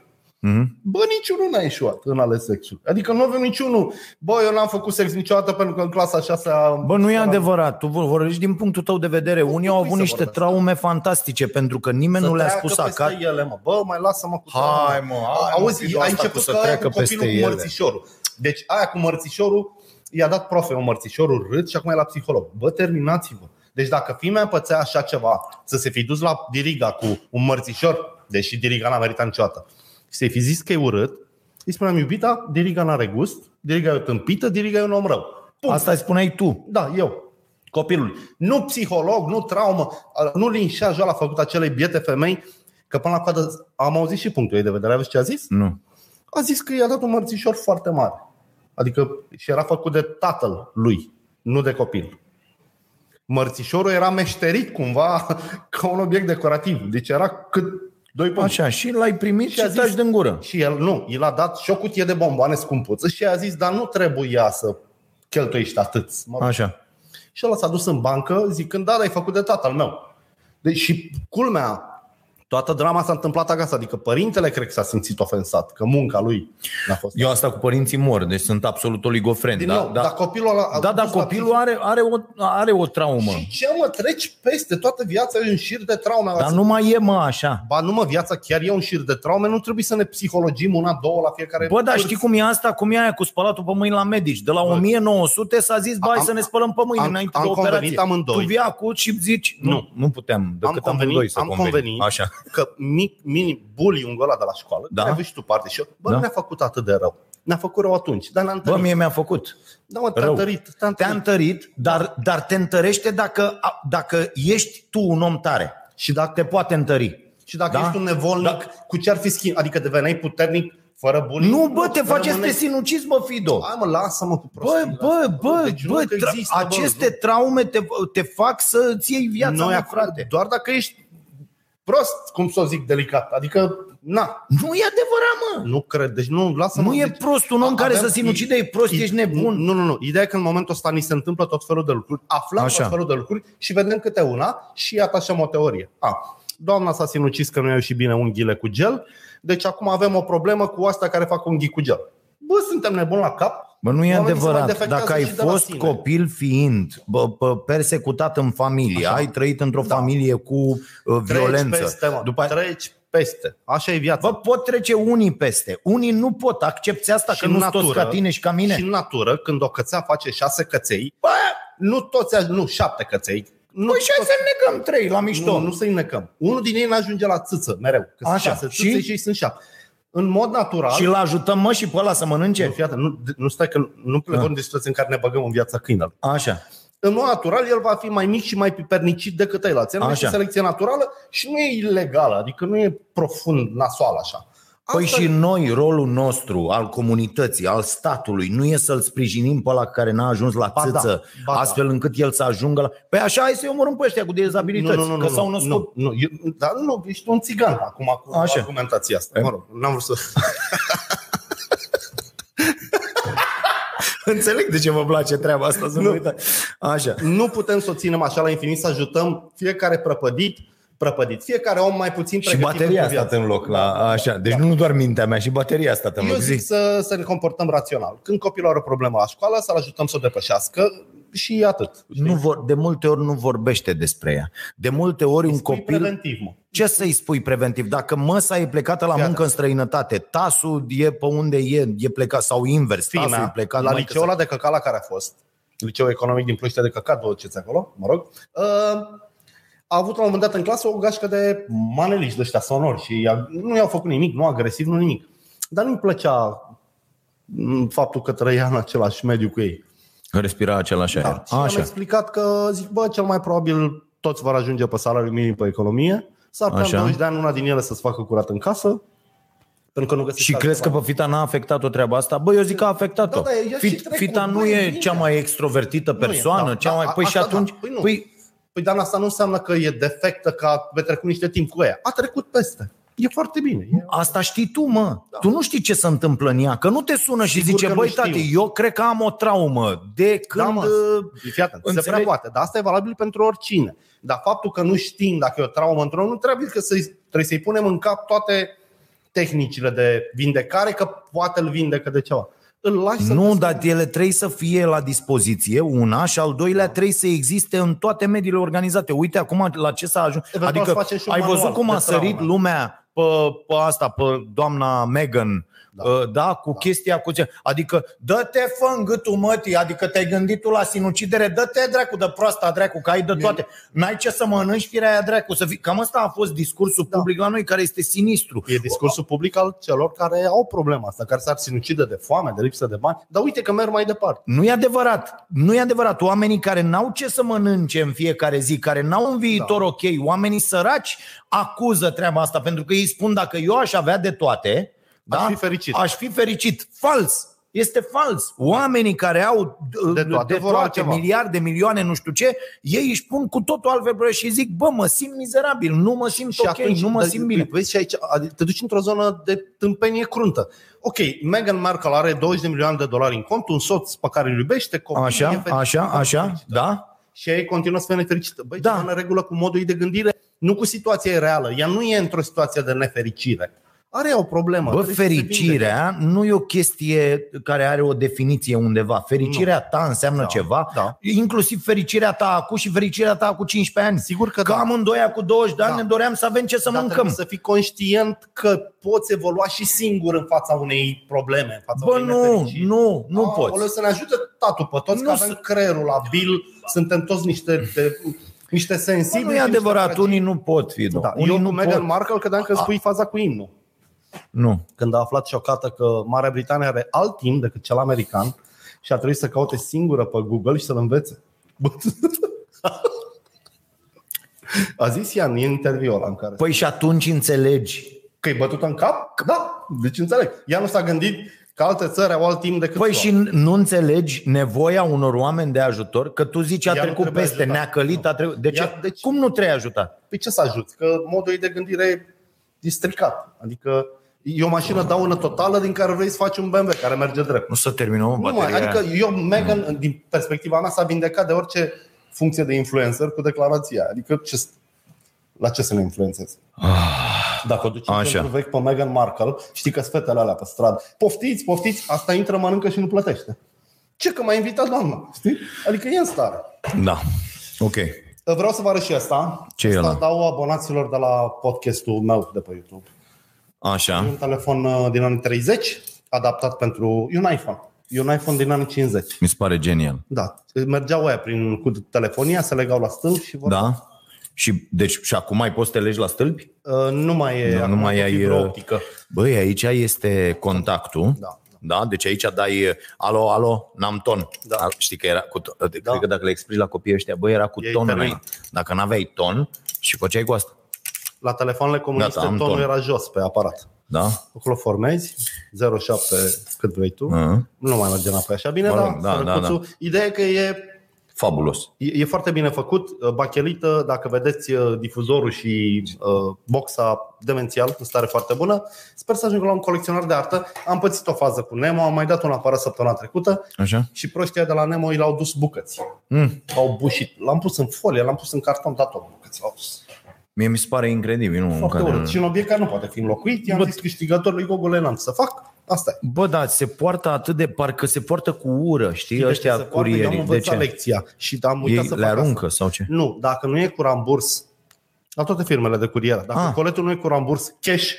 Mhm. Bă, niciunul n-a ieșuat în ale sexului. Adică nu avem niciunul. Bă, eu n-am făcut sex niciodată pentru că în clasa 6 Bă, nu e adevărat. Tu vor- vorbești din punctul tău de vedere. Unii au cui avut să niște vorbesc? traume fantastice pentru că nimeni nu le-a spus peste acasă. ele, mă. Bă, mai lasă-mă cu Hai, trauma. mă, hai, mă, Auzi, video a asta început cu să că aia treacă cu copilul peste cu ele. mărțișorul. Deci aia cu mărțișorul i-a dat profe un mărțișorul râd și acum e la psiholog. Bă, terminați-vă. Deci dacă fimea pățea așa ceva, să se fi dus la diriga cu un mărțișor, deși diriga n-a meritat niciodată, și să-i fi zis că e urât, îi spuneam, iubita, diriga n-are gust, diriga e o tâmpită, diriga e un om rău. Punct. Asta îi spuneai tu. Da, eu. Copilul. Nu psiholog, nu traumă, nu linșaj ăla făcut acelei biete femei, că până la coadă am auzit și punctul ei de vedere. Aveți ce a zis? Nu. A zis că i-a dat un mărțișor foarte mare. Adică și era făcut de tatăl lui, nu de copil. Mărțișorul era meșterit cumva ca un obiect decorativ. Deci era cât doi puncți. Așa, și l-ai primit și, Și a și taci zis- din gură. Și el nu, el a dat și o cutie de bomboane scumpuță și a zis, dar nu trebuia să cheltuiești atât. Mă rog. Așa. Și ăla s-a dus în bancă zicând, da, dar ai făcut de tatăl meu. Deci și culmea, toată drama s-a întâmplat acasă, adică părintele cred că s-a simțit ofensat, că munca lui n-a fost. Eu asta cu părinții mor, deci sunt absolut oligofreni. Din da, nou, da, dar copilul ăla a da, dar dus la copilul are, are, o, are o traumă. Și ce mă, treci peste toată viața e un șir de traume. Dar nu mai e, mă, așa. Ba nu mă, viața chiar e un șir de traume, nu trebuie să ne psihologim una, două la fiecare Bă, dar pârț. știi cum e asta? Cum e aia cu spălatul pe mâini la medici? De la 1900 s-a zis, bă, hai Am- să ne spălăm pe mâini am- înainte am de operație. convenit amândoi. Tu vii acum și zici, nu, Nu. nu putem, decât am convenit- amândoi să am convenim. convenit. Așa. Că mic, mini bullying ăla de la școală, Da. da. ai avut și tu parte și eu, bă, Da. nu ne-a făcut atât de rău. Ne-a făcut rău atunci, dar ne-a Bă, întărit. mie mi-a făcut. da, mă, te-a rău. întărit, te-a Te-a întărit. întărit, dar, dar te întărește dacă, dacă ești tu un om tare. Și dacă, Te poate întări. și dacă Da? ești un nevolnic, Da. cu ce ar fi schimb? Adică deveneai puternic fără bullying? Nu, bă, te face să te rămâneai- sinucizi, bă, Fido. Hai mă, lasă-mă cu Bă, prostii. bă, bă, Deci nu bă, că tra- există, bă, aceste nu. traume te, te fac să îți iei viața, Noi mă, acum, frate. doar dacă ești prost, cum să o zic delicat. Adică, na, Nu e adevărat, mă. nu cred. Deci nu, lasă-mă. Nu e deci, prost un om care avem- să sinucide, e prost, ești nebun. Nu, nu, nu. Ideea e că în momentul ăsta ni se întâmplă tot felul de lucruri, aflăm Așa. tot felul de lucruri și vedem câte una și atașăm o teorie. A, doamna s-a sinucis că nu i-au ieșit bine unghiile cu gel, deci acum avem o problemă cu astea care fac unghii cu gel. Bă, suntem nebuni la cap? Bă, nu e Oamenii se mai adevărat. defectează Dacă ai și de la fost sine. copil fiind bă, bă, persecutat în familie, Așa. ai trăit într-o Da. familie cu uh, Treci violență, peste, mă. după Treci peste. Așa e viața. Bă, pot trece unii peste. Unii nu pot. Accepti asta Și că în nu sunt toți natură- ca tine și ca mine. Și în natură, când o cățea face șase căței, bă, nu toți, aj- nu, șapte căței. Nu Păi și hai toți- să necăm trei la mișto. Nu, nu să-i necăm. Unul din ei nu ajunge la țâță, mereu. Că sunt Așa. șase Și? țâțe și ei sunt șapte. În mod natural, Și îl ajutăm, mă, și pe ăla să nu, mănânce? fii atent, nu, nu stai că nu plecăm de situații în care ne băgăm în viața câinelui. Așa. În mod natural, el va fi mai mic și mai pipernicit decât ei la țelă. Așa. Este selecție naturală și nu e ilegală, adică nu e profund nasoal așa. Păi Asta- și noi, rolul nostru, al comunității, al statului, nu e să-l sprijinim pe ăla care n-a ajuns la Ba da, țâță, ba da. astfel încât el să ajungă la... Păi așa, hai să-i omorâm pe ăștia cu dezabilități, nu, nu, nu, că nu, s-au născut. Nu, nu, eu, dar nu, ești un țigan acum cu Așa. argumentația asta. E? Mă rog, n-am vrut să... Înțeleg de ce vă place treaba asta, să nu Nu. uită. Așa. Nu putem să o ținem așa la infinit, să ajutăm fiecare prăpădit, prăpădit, fiecare om mai puțin Și pregătit bateria a pentru stat viață. în loc. La, așa. Deci nu doar mintea mea, și bateria a stat în Eu loc. zic Zic. să, să ne comportăm rațional. Când copilul are o problemă la școală, să-l ajutăm să o depășească și atât. Știi? Nu vor, de multe ori nu vorbește despre ea. De multe ori un Spui copil... preventiv, mă. Ce să-i spui preventiv? Dacă măsa e plecată la Iată. muncă în străinătate, tasul e pe unde e, e plecat sau invers, Fii tasul e mea, plecat la mai liceul ăla de căcat la care a fost, liceul economic din Ploiești de căcat, vă duceți acolo, mă rog, uh, a avut la un moment dat în clasă o gașcă de maneliști de ăștia sonori și i-a- nu i-au făcut nimic, nu agresiv, nu nimic. Dar nu-i plăcea mm, faptul că trăia în același mediu cu ei. Respira același aer. Da, și am Așa. explicat că, zic, bă, cel mai probabil toți vor ajunge pe salariul minim pe economie, s-ar putea în Așa. 20 de ani una din ele să-ți facă curat în casă, pentru că nu găsești Și crezi că altceva. pe Fita n-a afectat o treaba asta? Bă, eu zic că a afectat-o. Da, da, ea și Fit, trec Fita cu nu băi, e bine. cea mai extrovertită Nu e, persoană, da, cea da, mai... a- Păi și asta da. atunci... Păi nu. Păi, Păi dar asta nu înseamnă că e defectă, că a petrecut niște timp cu ea. A trecut peste. E foarte bine. E... Asta știi tu, mă. Da. Tu nu știi ce se întâmplă în ea. Că nu te sună și Sigur zice, că băi, nu știu. tati, eu cred că am o traumă de când... Da, mă, uh, Fii atent, se înțelegi? prea poate. Dar asta e valabil pentru oricine. Dar faptul că nu știm dacă e o traumă într-o nu trebuie că să trebuie să-i punem în cap toate tehnicile de vindecare, că poate îl vindecă de ceva. Îl lași să Nu, dar ele trebuie să fie la dispoziție, una, și al doilea trebuie să existe în toate mediile organizate. Uite acum la ce s-a ajuns. Eventual să Adică facem și un ai manual văzut cum de a sărit traume. lumea pe, pe asta, pe doamna Megan, da, da cu chestia cu ce. Adică dă-te fă în gâtul mătii, adică te-ai gândit tu la sinucidere, dă-te dracu de proasta dracu, că ai de toate. N-ai ce să mănânci firea aia dracu. Să fii... Cam asta a fost discursul Da. public la noi, care este sinistru. E discursul public al celor care au problema asta, care s-ar sinucide de foame, de lipsă de bani. Dar uite că merg mai departe. Nu e adevărat. Nu e adevărat. Oamenii care n-au ce să mănânce în fiecare zi, care n-au un viitor da. ok, oamenii săraci acuză treaba asta pentru că ei spun dacă eu aș avea de toate, Aș da, fi fericit. Aș fi fericit. Fals. Este fals. Oamenii care au De toate de vor toate altceva. miliarde, milioane, nu știu ce, ei își pun cu totul altfel probleme și zic, bă, mă simt mizerabil, nu mă simt ok, nu mă da, simt bine. Vezi și aici, adică te duci într-o zonă de tâmpenie cruntă. Ok, Meghan Markle are 20 de milioane de dolari în cont, un soț pe care îl iubește, copii, e Așa, fericit, așa, foarte așa, fericită. da? și ei continuă să fie nefericită. Băi, Da. da. în regulă cu modul ei de gândire, nu cu situația ei reală. Ea nu e într-o situație de nefericire. Are ea o problemă. Bă, trebuie să se vindece. fericirea nu e o chestie care are o definiție undeva. Fericirea ta înseamnă Da, ceva, da. inclusiv fericirea ta acum și fericirea ta cu 15 ani. Sigur că Că da. amândoi cu 20 de ani Da. ne doream să avem ce să Dar mâncăm. trebuie să fii conștient că poți evolua și singur în fața unei probleme, în fața Bă, unei nu, nefericiri. nu, nu Aoleu, poți. să ne ajute tatu pe toți, Nu că avem să- creierul labil, suntem toți niște, de, niște Bă, sensibili. nu e și niște adevărat, fragili. unii nu pot fi. Da, unii eu nu cu Meghan pot. Markle credeam că spui faza cu imnul. Nu. Când a aflat șocată că Marea Britanie are alt timp decât cel american și a trebuit să caute singură pe Google și să-l învețe. Bă, A zis ea în interviul ăla în care Păi și atunci înțelegi. Că e bătută în cap? Da, deci înțeleg. Ea nu s-a gândit că alte țări au alt timp decât Păi SUA. și nu înțelegi nevoia unor oameni de ajutor? Că tu zici a Ea nu trecut trebuie peste, ajutat. ne-a călit, a trecut. De ce? Ea- deci- Cum nu trebuie ajutat? Păi ce să ajuți? Că modul ei de gândire e stricat. Adică e o mașină daună totală din care vrei să faci un BMW care merge drept. Nu să terminăm Nu mai, bateria. adică eu, Megan, din perspectiva mea, s-a vindecat de orice funcție de influencer cu declarația. Adică ce, la ce să ne influențeze? Dacă o duci în Ah, Așa. centru vechi pe Meghan Markle, știi că sunt fetele alea pe stradă. Poftiți, poftiți, asta intră, mănâncă și nu plătește. Ce că m-a invitat doamna, știi? Adică e în stare. Da. Ok. Vreau să vă arăt și asta. Ce e asta ăla? dau abonaților de la podcastul meu de pe YouTube. E Așa. un telefon uh, din anii 30, adaptat pentru e un iPhone. E un iPhone din anii 50. Mi se pare genial. Da. Mergeau aia prin, cu telefonia, se legau la stâlp și vor... Da? Și, deci, și acum mai poți să te legi la stâlpi? Uh, nu mai e, Nu, acum nu mai cu ai, fibră uh, optică. Băi, aici este contactul. Da. Da, deci aici dai alo, alo, n-am ton. Da. Al- Știi că era cu ton. Da. Cred că dacă le explici la copiii ăștia, băi, era cu Ei ton. termin. ăla. Dacă n-aveai ton și făceai cu asta. La telefoanele comuniste Gata, am tonul ton. era jos pe aparat. Da? Acolo formezi 07 cât vrei tu. Uh-huh. Nu mai merge înapoi așa bine, Mă dar rog, da, da, sărăcuțul- Ideea e că e Fabulos. E e foarte bine făcut. Uh, Bachelită, dacă vedeți uh, difuzorul și uh, boxa demențial, în stare foarte bună, sper să ajung la un colecționar de artă. Am pățit o fază cu Nemo, am mai dat un aparat săptămâna trecută Așa? și proștia de la Nemo i l-au dus bucăți. Mm. Au bușit. L-am pus în folie, l-am pus în carton, dat tot bucăți. L-au dus. Mie mi se pare incredibil. Nu? Foarte În care- urât. Și un obiect care nu poate fi înlocuit. I-am Bă, zis câștigătorului Gogole n-am ce să fac. Asta e. Bă, da, se poartă atât de, parcă se poartă cu ură, știi, De ce ăștia se poartă? Eu am curierii. De învățat ce? lecția și am uitat Ei să le fac aruncă asta. sau ce? Nu, dacă nu e cu ramburs, la toate firmele de curieră, dacă Ah. coletul nu e cu ramburs cash,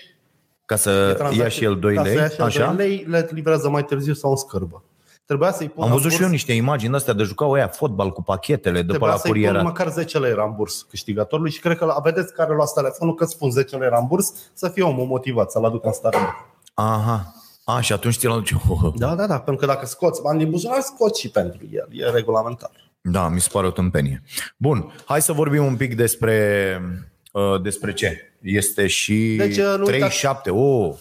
Ca să tranzacție- ia și el 2 ca să lei, ia și el așa? 2 lei, le livrează mai târziu sau în scârbă. Trebuia să-i pun Am văzut ramburs, și eu niște imagini de astea de jucau ăia fotbal cu pachetele de pe Trebuia la să-i pun curierat. măcar 10 lei ramburs câștigătorului și cred că la, vedeți care luați telefonul că îți spun 10 lei ramburs să fie omul motivat, să-l aducă în stare. bună. Aha. A, și atunci ți-l aduce. Da, da, da, pentru că dacă scoți bani din buzunar, scoți și pentru el. E regulamentar. Da, mi se pare o tâmpenie. Bun, hai să vorbim un pic despre uh, despre ce. Este și Deci, uh, nu 37. Oh,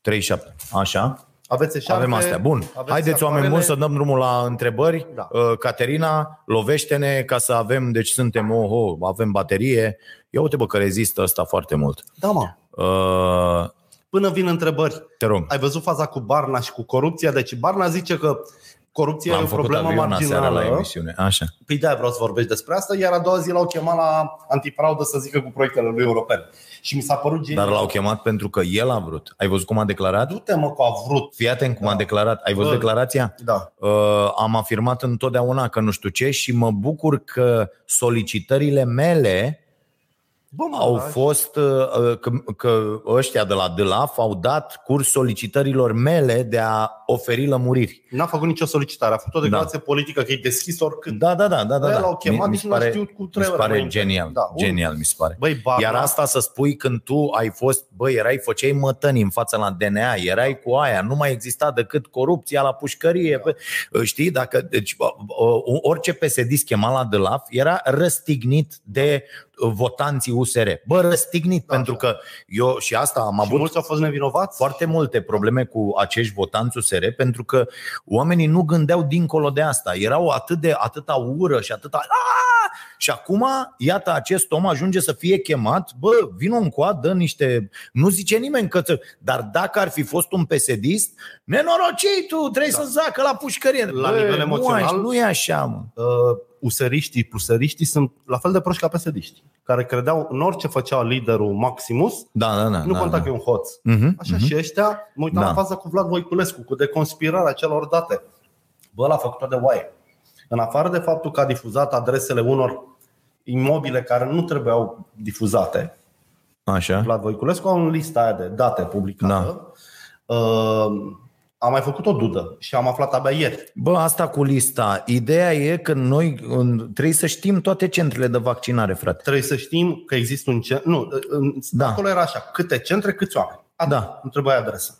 37. Așa. Aveți eșarpe, Avem astea. Bun. aveți Haideți, oameni acoarele. buni, să dăm drumul la întrebări. Da. Uh, Caterina, lovește-ne ca să avem, deci suntem, oh, oh, avem baterie. Ia uite, bă, că rezistă ăsta foarte mult. Da, mă. Uh, Până vin întrebări. te rog. Ai văzut faza cu Barna și cu corupția? Deci Barna zice că corupția e Am o făcut problemă avion seara la marginală. emisiune. Așa. Păi de vreau să vorbești despre asta, iar a doua zi l-au chemat la antifraudă să zică cu proiectele lui europene. Și mi s-a părut genial. Dar l-au chemat pentru că el a vrut. Ai văzut cum a declarat? Du-te mă cu a vrut. Fii atent cum a Da. declarat. Ai văzut Bă. declarația? Da. Uh, am afirmat întotdeauna că nu știu ce și mă bucur că solicitările mele Bă, mă, au da, fost uh, că, că ăștia de la DLAF au dat curs solicitărilor mele de a oferi lămuriri. N-a făcut nicio solicitare, a făcut o declarație politică că e deschis oricând. Da, da, da, da, da. Bă, da. l-au chemat, Mi- mi nici se nu a pare- știut cu Mi trei se ore pare înainte. genial. Da, un- genial, mi se pare. Băi, Barna, Iar asta să spui când tu ai fost, băi, erai, făceai mătăni în fața la DNA, erai cu aia, nu mai exista decât corupția la pușcărie. Da. Știi, dacă, deci, bă, bă, orice PSD chema la DLAF era răstignit de votanții USR. Bă, răstignit, Da, pentru că eu și asta am și avut mulți au fost nevinovați. foarte multe probleme cu acești votanți USR pentru că oamenii nu gândeau dincolo de asta. Erau atât de atâta ură și atâta Aaaa! și acum, iată, acest om ajunge să fie chemat, bă, vină în coadă, dă niște... Nu zice nimeni că... ță- Dar dacă ar fi fost un pesedist, nenorocei tu, trebuie da. să zacă la pușcărie. La Bă, nivel nu emoțional- aș- Nu e așa, mă. Uh, useriștii, pluseriștii sunt la fel de proști ca psd care credeau în orice făcea liderul Maximus, Da, da, da. nu da, conta da. că e un hoț. Mhm, Așa mhm. și ăștia, mă uitam Da. la faza cu Vlad Voiculescu, cu deconspirarea celor date. Bă, l-a făcut-o de oaie. În afară de faptul că a difuzat adresele unor imobile care nu trebuiau difuzate, Așa. Vlad Voiculescu a în lista aia de date publicată. Da. Uh, a mai făcut o dudă și am aflat abia ieri. Bă, asta cu lista. Ideea e că noi în- trebuie să știm toate centrele de vaccinare, frate. Trebuie să știm că există un centru. Nu, în- Da. acolo era așa, câte centre, câți oameni. Atât. Da. Nu trebuia adresa.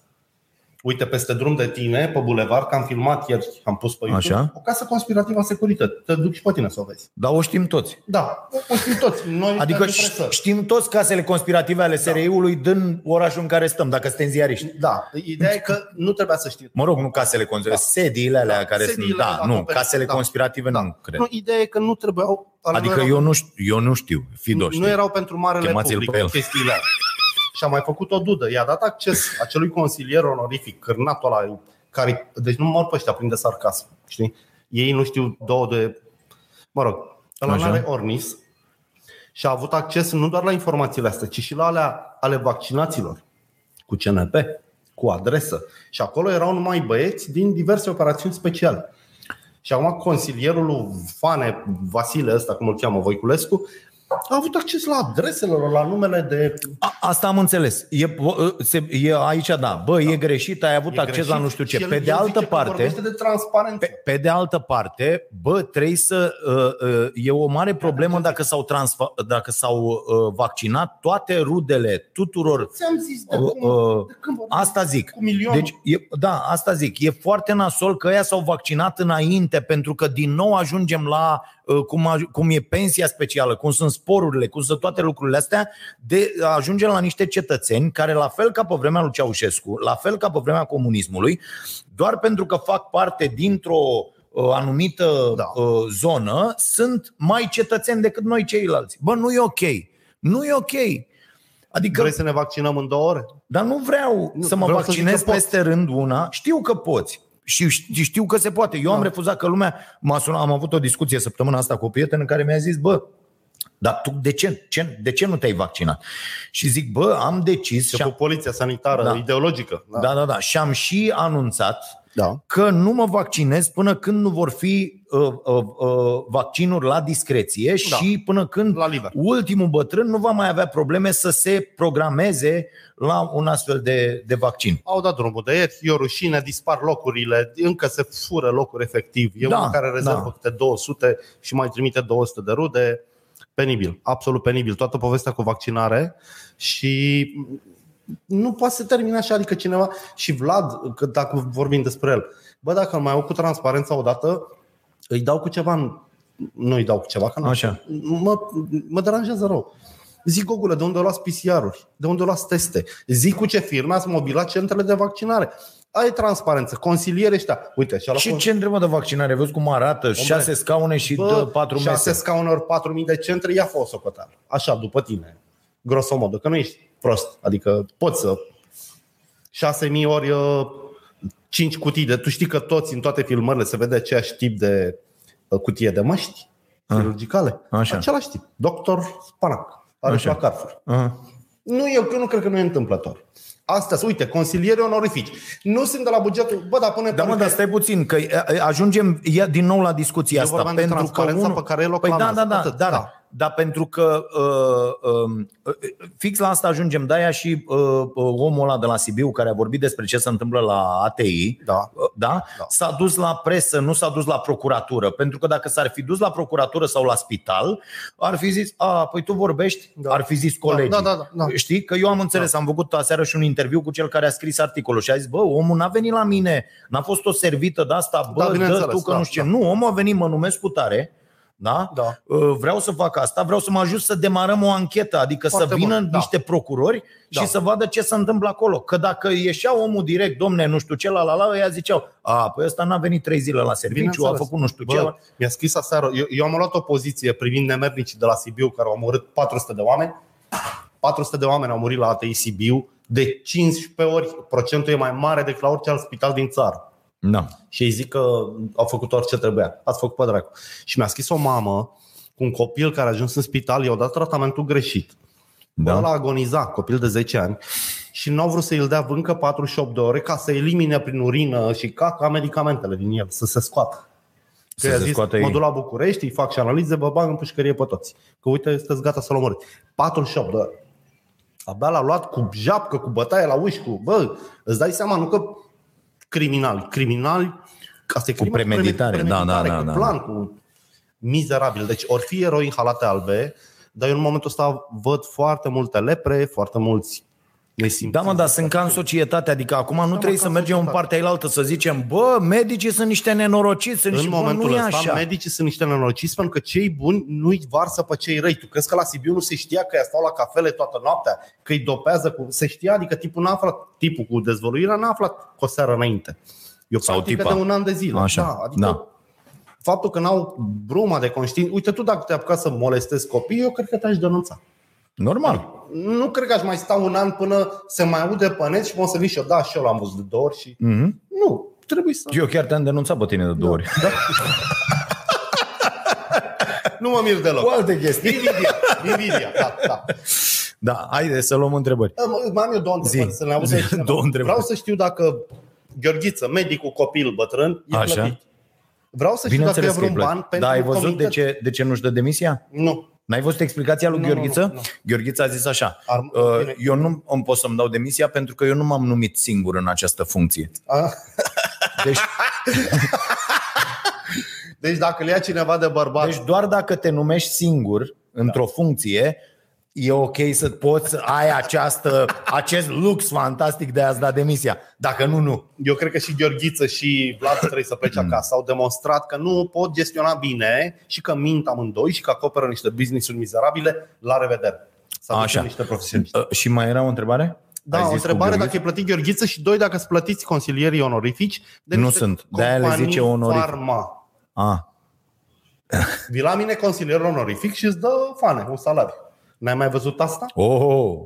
Uite, peste drum de tine, pe bulevard, că am filmat ieri, am pus pe YouTube, Așa. o casă conspirativă a securității. Te duc și pe tine să o vezi. Dar o știm toți. Da, o știm toți. Noi Adică pentru presă. știm toți casele conspirative ale SRI-ului din orașul în care stăm, dacă suntem ziariști. Da, ideea e că nu trebuia să știi. Mă rog, nu casele conspirative, sediile alea Da, care sediile sunt, da, la nu, acoperiș, casele da. conspirative Da. nu cred. Nu, ideea e că nu trebuiau. Adică nu erau- eu nu știu, eu nu știu, Fidoș nu știu. erau pentru marele Chemați-l public pe el. chestiile alea. Și a mai făcut o dudă. I-a dat acces acelui consilier onorific, cârnatul ăla, care, deci nu mor pe ăștia plin de sarcasm. Știi? Ei nu știu două de... Mă rog, ăla Așa. are Ornis și a avut acces nu doar la informațiile astea, ci și la alea ale vaccinaților cu CNP, cu adresă. Și acolo erau numai băieți din diverse operațiuni speciale. Și acum consilierul lui Fane, Vasile ăsta, cum îl cheamă, Voiculescu, a avut acces la adresele lor, la numele de... A, asta am înțeles. E, po- se, e aici, da. Bă, e greșit, ai avut E acces greșit la nu știu ce. și el- Pe de el altă zice că parte, vorbește de transparență. Pe, pe de altă parte, bă, trebuie să. Uh, uh, e o mare problemă dacă s-au, transfa, dacă s-au uh, vaccinat toate rudele tuturor. Ți-am zis de, Uh, cum, uh, de când vorbim? Asta zic. Cu milionul. Deci, e, da, asta zic. E foarte nasol că ăia s-au vaccinat înainte, pentru că din nou ajungem la uh, cum, aj- cum e pensia specială, cum sunt sporurile, cum sunt toate lucrurile astea, de ajungem la niște cetățeni care, la fel ca pe vremea lui Ceaușescu, la fel ca pe vremea comunismului, doar pentru că fac parte dintr-o uh, anumită Da. uh, zonă, sunt mai cetățeni decât noi ceilalți. Bă, nu e ok. Nu e ok. Adică Vrei să ne vaccinăm în două ore? dar nu vreau Nu, să mă vreau să vaccinez zic că pot. peste rând una. Știu că poți. Și știu- știu că se poate. Eu am Da. refuzat că lumea m-a sunat, am avut o discuție săptămâna asta cu o prietenă care mi-a zis, bă, dar tu de ce, ce, de ce nu te-ai vaccinat? Și zic, bă, am decis Și și cu am, poliția sanitară Da. ideologică. da, da, da, și am și anunțat da. că nu mă vaccinez până când nu vor fi uh, uh, uh, vaccinuri la discreție Da. și până când La liber. ultimul bătrân nu va mai avea probleme să se programeze la un astfel de, de vaccin. Au dat drumul de ieri, e o rușine, dispar locurile, încă se fură locuri efectiv. E Da, unul care rezervă da. câte 200 și mai trimite 200 de rude. Penibil, absolut penibil. Toată povestea cu vaccinare și nu poate să termine așa, adică cineva și Vlad, că dacă vorbim despre el, bă, dacă îl mai au cu transparența odată, îi dau cu ceva, în- nu îi dau cu ceva, că nu Așa. mă, mă deranjează rău. Zic, Gogule, de unde o luați PCR-uri? De unde o luați teste? Zic cu ce firme ați mobilat centrele de vaccinare. Ai transparență, consiliere ăștia. Uite, și-a luat Și con- ce întrebă de vaccinare? Vezi cum arată? Șase scaune și dă patru șase mese. scaune ori 4.000 de centre, ia fă o socoteală. Așa, după tine. Grosomodă, că nu ești prost. Adică poți să 6.000 ori uh, 5 cutii de... Tu știi că toți, în toate filmările, se vede aceeași tip de uh, cutie de măști chirurgicale. Așa. Același tip. Doctor Spanac. Are Așa. la Carrefour. Aha. Nu, eu, eu nu cred că nu e întâmplător. Astea, sunt, uite, consilieri onorifici. Nu sunt de la bugetul. Bă, dar pune Da, mă, dar stai puțin, că e, ajungem ia din nou la discuția Eu asta. vorbeam de Pentru că transparența unul, pe care el o Păi da, clamez. da, da, Atât, dar, da. Dar pentru că uh, uh, fix la asta ajungem. De-aia și uh, uh, omul ăla de la Sibiu care a vorbit despre ce se întâmplă la ATI, Da. uh, da? Da. s-a dus la presă, nu s-a dus la procuratură. Pentru că dacă s-ar fi dus la procuratură sau la spital, ar fi zis, a, păi tu vorbești, Da. ar fi zis colegii. Da, da, da, da. Știi? Că eu am înțeles, am făcut aseară și un interviu cu cel care a scris articolul și a zis, bă, omul n-a venit la mine, n-a fost o servită de asta, bă, Da, dă bineînțeles, tu că da, nu știu ce. da. Nu, omul a venit, mă numesc cu tare, da? Da. Uh, Vreau să fac asta, vreau să mă ajut să demarăm o anchetă, adică Foarte să vină bun, da. niște procurori Da. și să vadă ce se întâmplă acolo. Că dacă ieșea omul direct, domne, nu știu ce, la la la, ăia ziceau, a, păi ăsta n-a venit trei zile la serviciu, a Bineînțeles. făcut nu știu ce. Bă, mi-a scris aseară, eu, eu am luat o poziție privind nemernicii de la Sibiu care au omorât 400 de oameni. 400 de oameni au murit la ATI Sibiu, de 15 ori procentul e mai mare decât la orice alt spital din țară. Da. și îi zic că au făcut orice trebuia. Ați făcut pe dracu. Și mi-a scris o mamă cu un copil care a ajuns în spital, i-au dat tratamentul greșit. Da. Da. Ăla agoniza, copil de 10 ani, și nu au vrut să îl dea încă 48 de ore ca să elimine prin urină și caca medicamentele din el, să se scoată. Să Că i-a se zis, scoată mă ei. duc la București, îi fac și analize, vă bag în pușcărie pe toți. Că uite, sunteți gata să-l omorâți. 48 de ore. Abia l-a luat cu japcă, cu bătaie la uși, cu... Bă, îți dai seama, nu că criminali. Criminali, asta e Cu crimă premeditare, da, da, da, cu da. plan, cu mizerabil. Deci ori fi eroi în halate albe, dar eu în momentul ăsta văd foarte multe lepre, foarte mulți nesimțiți. Da, mă, dar sunt ca în societate, adică acum nu mă, trebuie ca să în mergem în societate. partea ailaltă să zicem, bă, medicii sunt niște nenorociți, sunt în niște, bă, momentul nu e ăsta, așa. medicii sunt niște nenorociți pentru că cei buni nu-i varsă pe cei răi. Tu crezi că la Sibiu nu se știa că ea stau la cafele toată noaptea, că îi dopează cu... Se știa, adică tipul n-a aflat, tipul cu dezvăluirea n-a aflat cu o seară înainte. Eu Sau practică tipa. de un an de zile. Așa, Da, adică da. faptul că n-au bruma de conștiință. Uite, tu dacă te apuca să molestezi copii, eu cred că te-aș denunța. Normal. Nu cred că aș mai sta un an până se mai aude pe net și pot să vin și eu, da, și eu l-am văzut de două ori și... Mhm. Nu, trebuie să... Eu chiar te-am denunțat pe tine de două ori. Nu mă mir deloc. Cu alte chestii. Invidia, invidia, da, da. Da, haide să luăm întrebări. Am- Mai am eu două întrebări, Zi. să ne audă Zi, cineva. două întrebări. Vreau să știu dacă Gheorghiță, medicul copil bătrân, e Așa. plătit. Vreau să știu dacă e Bineînțeles că e vreun ban plătit. pentru Da, ai văzut de comunități. ce, de ce nu-și dă demisia? Nu. N-ai văzut explicația lui Nu, Gheorghiță? nu, nu. Gheorghiță a zis așa, Ar- uh, bine. eu nu îmi pot să-mi dau demisia pentru că eu nu m-am numit singur în această funcție. A? Deci, Deci dacă le ia cineva de bărbat, deci doar dacă te numești singur într-o funcție, e ok să poți să ai această, acest lux fantastic de a-ți da demisia. Dacă nu, nu. eu cred că și Gheorghiță și Vlad trebuie să plece acasă. Au demonstrat că nu pot gestiona bine și că mint amândoi și că acoperă niște business-uri mizerabile. La revedere. Să aducem Așa. niște profesioniști. Uh, Și mai era o întrebare? Da, Ai o zis cu întrebare Gheorghiță? dacă e plătit Gheorghiță și doi dacă sunt plătiți consilierii onorifici de Nu niște sunt. De-aia le companii zice onorific. Pharma. Ah, Vii la mine consilier onorific și îți dă fane, un salariu. N-ai mai văzut asta? oh,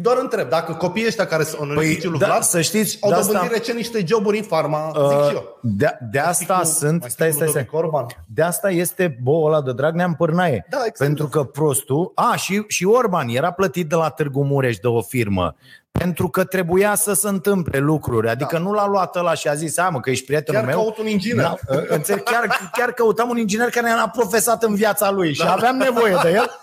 Doar întreb, dacă copiii ăștia care sunt onorifici Păi, lui da, Vlad să știți, au de dobândit asta- recent niște joburi în farma, zic și uh, eu. de, de asta Mai sunt, știi stai, cu stai, stai, Ludovic Orban? De asta este boul ăla de Dragnea în pârnaie. Da, exact. Pentru că prostul... A, și, și Orban era plătit de la Târgu Mureș de o firmă. Pentru că trebuia să se întâmple lucruri. Adică nu l-a luat ăla și a zis, hai mă, că ești prietenul Da. Chiar meu. caut un inginer. Da, înțeleg, chiar, chiar căutam un inginer care ne-a profesat în viața lui și aveam nevoie de el.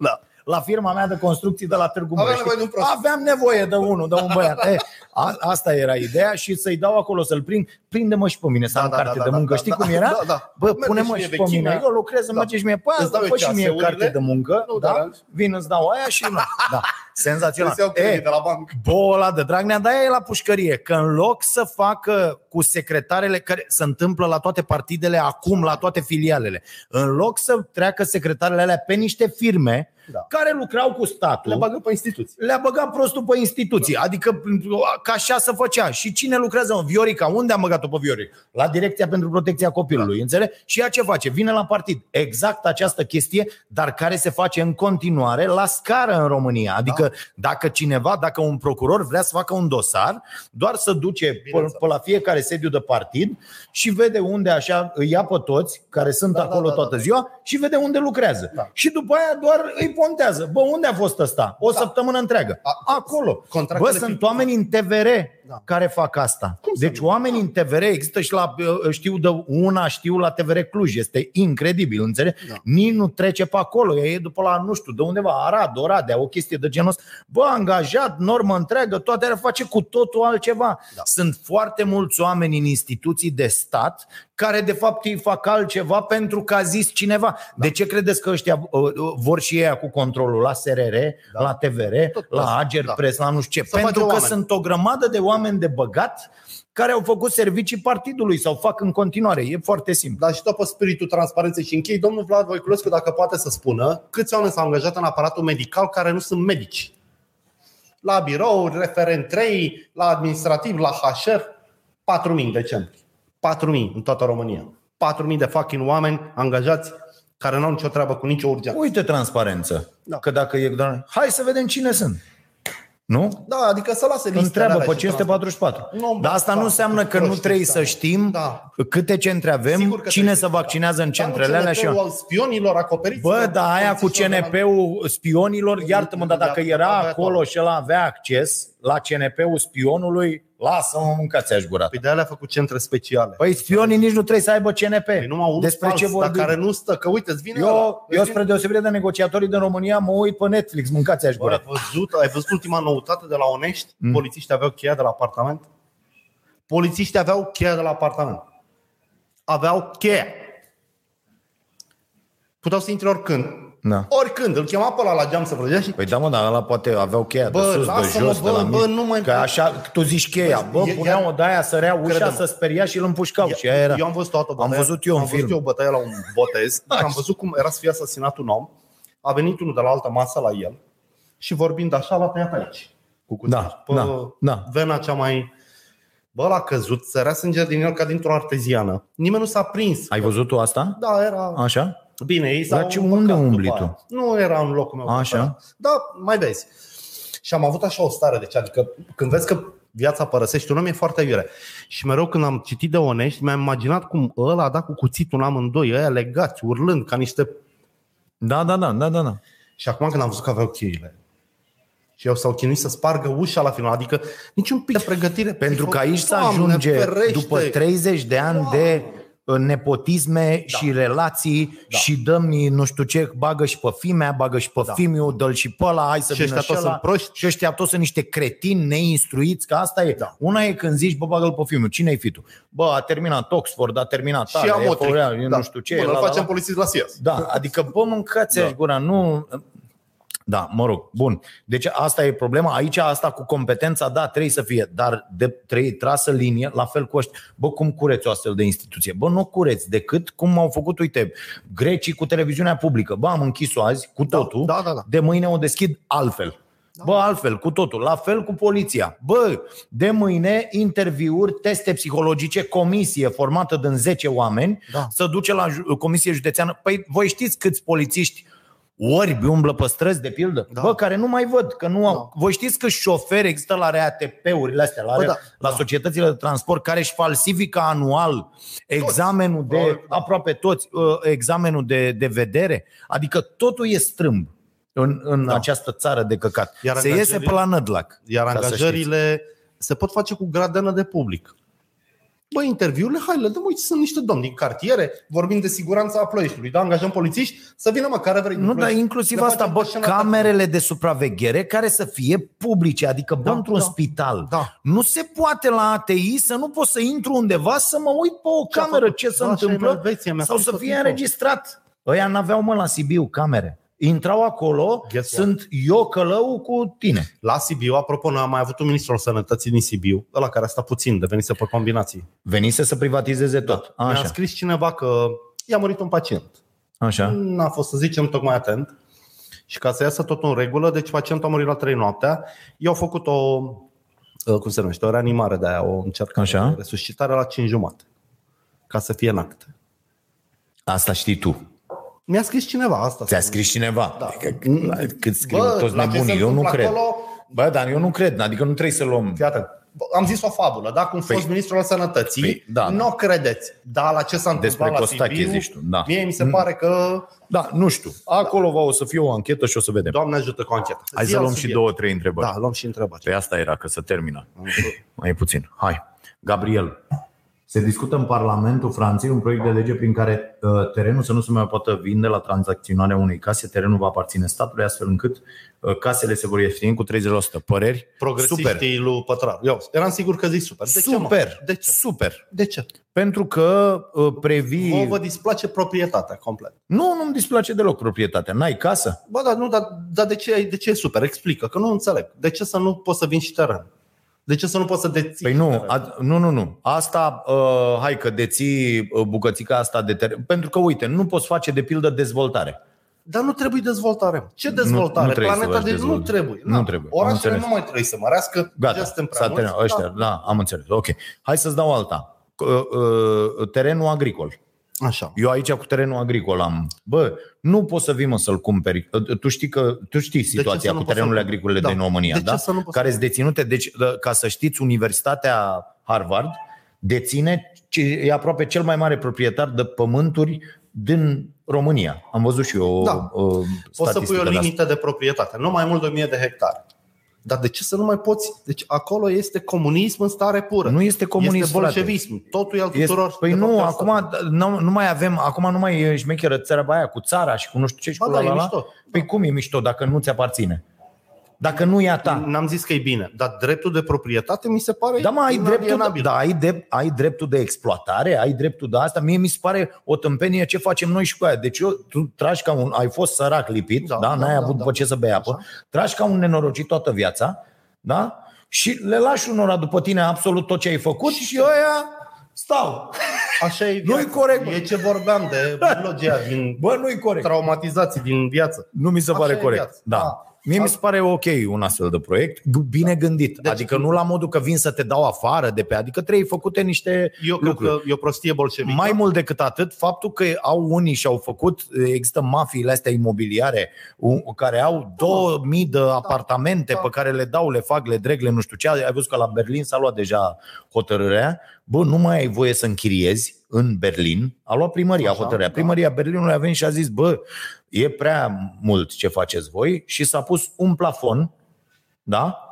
Da. La firma mea de construcții de la Târgu Aveam Mureș. nevoie de un prost. Aveam nevoie de unul, de un băiat. E, a, asta era ideea și să-i dau acolo să-l prind. Prinde-mă și pe mine să Da, am da, carte da, de da, muncă. da, Știi da, cum era? da, da. Bă, Merge pune-mă și și mie pe mine. vechimea. Eu lucrez, îmi Da. merge și mie. Păi, Îți dau eu după și mie ceaseurile. carte de muncă. Nu, da? dar- Vin, îți dau aia și nu. Da. Senzațional. Îți iau E, credit de la bancă. boul ăla de Dragnea, dar e la pușcărie. Că în loc să facă cu secretarele care se întâmplă la toate partidele acum, la toate filialele, în loc să treacă secretarele alea pe niște firme Da. care lucrau cu statul, Le bagă pe instituții. le-a băgat prostul pe instituții. Adică ca așa să făcea. Și cine lucrează în Viorica? Unde am băgat-o pe Viorica? La Direcția pentru Protecția Copilului. Da. Înțeleg? Și ea ce face? Vine la partid. Exact această chestie, dar care se face în continuare la scară în România. Adică da. dacă cineva, dacă un procuror vrea să facă un dosar, doar să duce pe, Bineînțeles. pe la fiecare sediu de partid și vede unde așa îi ia pe toți care sunt Da, da, da, acolo da, da, da, toată da. ziua și vede unde lucrează. Da. Și după aia doar îi pontează. Bă, unde a fost ăsta? O Da. săptămână întreagă. A- Acolo. Bă, Contractele sunt fi- oameni în TVR Da. care fac asta. Cum să Deci nu? oameni în TVR există și la știu de una știu la TVR Cluj. Este incredibil, înțeleg? Da. Nici nu trece pe acolo. Ea e după la nu știu, de undeva Arad, Oradea, o chestie de genul ăsta. Bă, angajat, normă întreagă, toate alea face cu totul altceva. Da. Sunt foarte mulți oameni în instituții de stat care de fapt îi fac altceva pentru că a zis cineva. Da. De ce credeți că ăștia uh, uh, vor și ei cu controlul la SRR, da. la TVR, Tot la asta, Ager da. Press, la nu știu ce? Să pentru face că oameni. sunt o grămadă de oameni de băgat care au făcut servicii partidului sau fac în continuare. E foarte simplu. Dar și tot pe spiritul transparenței și închei, domnul Vlad Voiculescu, dacă poate să spună câți oameni s-au angajat în aparatul medical care nu sunt medici. La birou, referent 3, la administrativ, la HR, 4.000 în decembrie. 4.000 în toată România. 4.000 de fucking oameni angajați care nu au nicio treabă cu nicio urgență. Uite transparență. Da. Că dacă e... Hai să vedem cine sunt. Nu? Da, adică să lase listele Întreabă alea pe și 544. Nu, Dar asta nu da, înseamnă că nu proști trebuie ăștia. să știm Da. câte centre avem, Sigur că cine trebuie se să- vaccinează în Dar nu centrele alea și CNP-ul al spionilor acoperiți. Bă, de dar aia cu polițiștilor de la- CNP-ul spionilor, iartă-mă, dar dacă Avea- era avea acolo tot. și el avea acces la CNP-ul spionului, lasă-mă, mâncați aș gura. Păi de alea a făcut centre speciale. Păi spionii nici nu trebuie să aibă CNP. Păi numai unul Despre fals, ce dar vorbim? care nu stă, că uite, îți vine ăla. Eu, Îți eu vine- spre deosebire de negociatorii din România, mă uit pe Netflix, mâncați aș Bă, gura. ai văzut, ai văzut ultima noutate de la Onești? Mm. Polițiștii aveau cheia de la apartament? Polițiștii aveau cheia de la apartament. Aveau cheia. Puteau să intre oricând. Da. Oricând. Îl chema pe ăla la geam să vrăgea și Păi da, mă, dar ăla poate aveau cheia de Bă, sus, de lasă-mă, jos, de bă, la bă, mic. nu mai- Că așa, tu zici cheia. Bă, e- puneau ia- o de-aia, sărea ușa, Crede-mă. să speria și îl împușcau. Și aia era. Eu am văzut o altă Am bătaie. văzut eu în am văzut film. eu o bătaie la un botez. am văzut cum era să fie asasinat un om. A venit unul de la altă masă la el și vorbind așa l-a tăiat aici. Cu cuțit. Da, Pe da, da. Vena cea mai... Bă, l-a căzut, sărea sânge din el ca dintr-o arteziană. Nimeni nu s-a prins. Ai văzut tu asta? Da, era... Așa? Bine, ei s-au Dar ce- împăcat unde după umbli aia. tu? Nu era în locul meu. Așa? preferat. Da, mai vezi. Și am avut așa o stare, deci adică când vezi că viața părăsește un om e foarte iure. Și mereu când am citit de Onești, mi-am imaginat cum ăla a dat cu cuțitul în amândoi, ăia legați, urlând ca niște... Da, da, da, da, da. da. Și acum când am văzut că aveau cheile, și eu s-au chinuit să spargă ușa la final, adică niciun pic de pregătire. Pentru că Zic, aici se Doamne, ajunge ferește! după 30 de ani de uh, nepotisme Da. și relații Da. și dăm nu știu ce, bagă și pe fimea, bagă și pe Da. fimiu, dă și pe ăla, hai să Și vină ăștia toți ăla. sunt proști. Și ăștia toți sunt niște cretini neinstruiți, că asta e. Da. Una e când zici, bă, bagă-l pe fimiu, cine-i fi tu? Bă, a terminat Oxford, a terminat Și tale, am e o Corea, e nu știu ce. Bun, la, îl la, facem la. polițist la SIAS. Da, adică, bă, mâncați da. gura, nu... Da, mă rog, bun. Deci asta e problema. Aici asta cu competența, da, trebuie să fie, dar de, trebuie trasă linie, la fel cu ăștia. Bă, cum cureți o astfel de instituție? Bă, nu cureți decât cum au făcut, uite, grecii cu televiziunea publică. Bă, am închis-o azi cu totul, da, da, da. de mâine o deschid altfel. Bă, altfel, cu totul. La fel cu poliția. Bă, de mâine interviuri, teste psihologice, comisie formată din 10 oameni, Da. să duce la ju- comisie județeană. Păi voi știți câți polițiști orbi umblă pe străzi, de pildă? Da. Bă, care nu mai văd, că nu au... Da. Voi știți că șoferi există la RATP-urile astea, la, Bă, Bă, da, la da. societățile de transport, care își falsifică anual examenul de, Probabil, da. aproape toți, uh, examenul de, de vedere. Adică totul e strâmb în, în Da. această țară de căcat. Iar Se iese angajările- pe la nădlac. Iar ca să știți. angajările se pot face cu gradenă de public. Băi, interviurile, hai, le dăm, uite, sunt niște domni din cartiere, vorbim de siguranța Ploieștiului, da, angajăm polițiști, să vină mă, care vrei. din Nu, dar Ploiești. inclusiv Le asta, facem bă, pe scenă camerele de supraveghere care să fie publice, adică bă, Da, într-un da. spital. Da. Nu se poate la ATI să nu pot să intru undeva să mă uit pe o Ce a cameră făcut? ce se Da, așa e în întâmplă Elveția, mi-a sau spus să tot fie timpul. înregistrat. Ăia n-aveau mă la Sibiu camere. Intrau acolo, Guess what? sunt eu călău cu tine. La Sibiu, apropo, noi am mai avut un ministru al sănătății din Sibiu, ăla care a stat puțin, devenise pe combinații. Venise să privatizeze tot. Mi-a Așa, scris cineva că i-a murit un pacient. așa. N-a fost, să zicem, tocmai atent. Și ca să iasă totul în regulă, deci pacientul a murit la 3 noaptea. I-au făcut o, uh, cum se numește, o reanimare de aia, o încercare Așa. de resuscitare la 5 jumate. Ca să fie în acte. Asta știi tu. Mi-a scris cineva asta. Ți-a scris cineva. Da. Adică, cât scriu Bă, toți la ce nebunii. se Eu nu întâmplă cred. acolo- Bă, dar eu nu cred. Adică nu trebuie să luăm Fii atent. Bă, Am zis o fabulă, da? Cum fost Păi- ministrul al sănătății, Păi, da, nu o credeți. Dar la ce s-a întâmplat Despre la Costache Sibiu, zici tu, da. mie mi se pare că, Da, nu știu. Acolo va o să fie o anchetă și o să vedem. Doamne ajută cu ancheta. Hai Zi să alt luăm și subiect. două, trei întrebări. Da, luăm și întrebări. Pe asta era, că să termină. Mai e puțin. Hai. Gabriel. Se discută în Parlamentul Franței un proiect de lege prin care uh, terenul să nu se mai poată vinde la tranzacționarea unei case, terenul va aparține statului, astfel încât uh, casele se vor ieftini cu 30%. Păreri? Progresiștii Super. lui Pătraru. Eu eram sigur că zici super. De ce, mă? Super. De ce? Super. De ce? Pentru că uh, previi... Vă, vă displace proprietatea complet. Nu, nu-mi displace deloc proprietatea. N-ai casă? Bă, dar nu, dar, dar de, ce, de ce e super? Explică, că nu înțeleg. De ce să nu poți să vinzi și teren? De ce să nu poți să deții Păi și nu, teren? a, nu, nu, nu. Asta, uh, hai că deții uh, bucățica asta de teren. Pentru că, uite, nu poți face de pildă dezvoltare. Dar nu trebuie dezvoltare. Ce dezvoltare? nu trebuie să Planeta faci de nu dezvoltare. trebuie. Nu Na, trebuie, am Orașele înțeles. nu mai trebuie să mărească. Gata, deja suntem prea s-a mulți. terminat. Ăștia, da, am înțeles. Ok. Hai să-ți dau alta. Uh, uh, Terenul agricol. Așa. Eu aici cu terenul agricol am. Bă, nu poți să vii mă să-l cumperi. Tu știi, că, tu știi să situația nu cu poți terenurile să-l- agricole Da. din România, De ce da? să nu poți care să- sunt deținute. Deci, da, ca să știți, Universitatea Harvard deține, ce- e aproape cel mai mare proprietar de pământuri din România. Am văzut și eu Da. o, o Poți să pui statistică o de asta. limită de proprietate, nu mai mult de 1000 de hectare. Dar de ce să nu mai poți? Deci acolo este comunism în stare pură. Nu este comunism, Este frate. bolșevism. Totul e al Este, tuturor. păi de nu, fapt, asta. acum nu, nu mai avem, acum nu mai e șmecheră țara aia cu țara și cu nu știu ce și Ba cu da, la, e la, la. mișto. Păi cum e mișto dacă nu ți aparține? Dacă nu e a ta. N-am zis că e bine, dar dreptul de proprietate mi se pare Da, mă, ai dreptul, inalienabil. da, ai, de, ai dreptul de exploatare, ai dreptul de asta. Mie mi se pare o tâmpenie ce facem noi și cu aia. Deci eu, tu tragi ca un, ai fost sărac lipit, da, Da, da, da, n-ai da, avut da. după ce să bei apă, tragi ca un nenorocit toată viața, da? Și le lași unora după tine absolut tot ce ai făcut și, și ăia stau. Așa e Nu-i viața. corect, bă. E ce vorbeam de biologia din Bă, nu-i corect. traumatizații din viață. Nu mi se Așa pare e corect. viața. Da. Da. Mie mi se pare ok un astfel de proiect, bine gândit. Deci- adică nu la modul că vin să te dau afară de pe, adică trebuie făcute niște Eu cred lucruri. că e o prostie bolșevică. Mai mult decât atât, faptul că au unii și-au făcut, există mafiile astea imobiliare u- care au 2000 de apartamente da. pe care le dau, le fac, le dreg, le nu știu ce. Ai văzut că la Berlin s-a luat deja hotărârea. Bă, nu mai ai voie să închiriezi în Berlin. A luat primăria Așa, hotărârea. da. Primăria Berlinului a venit și a zis, bă, e prea mult ce faceți voi și s-a pus un plafon, da?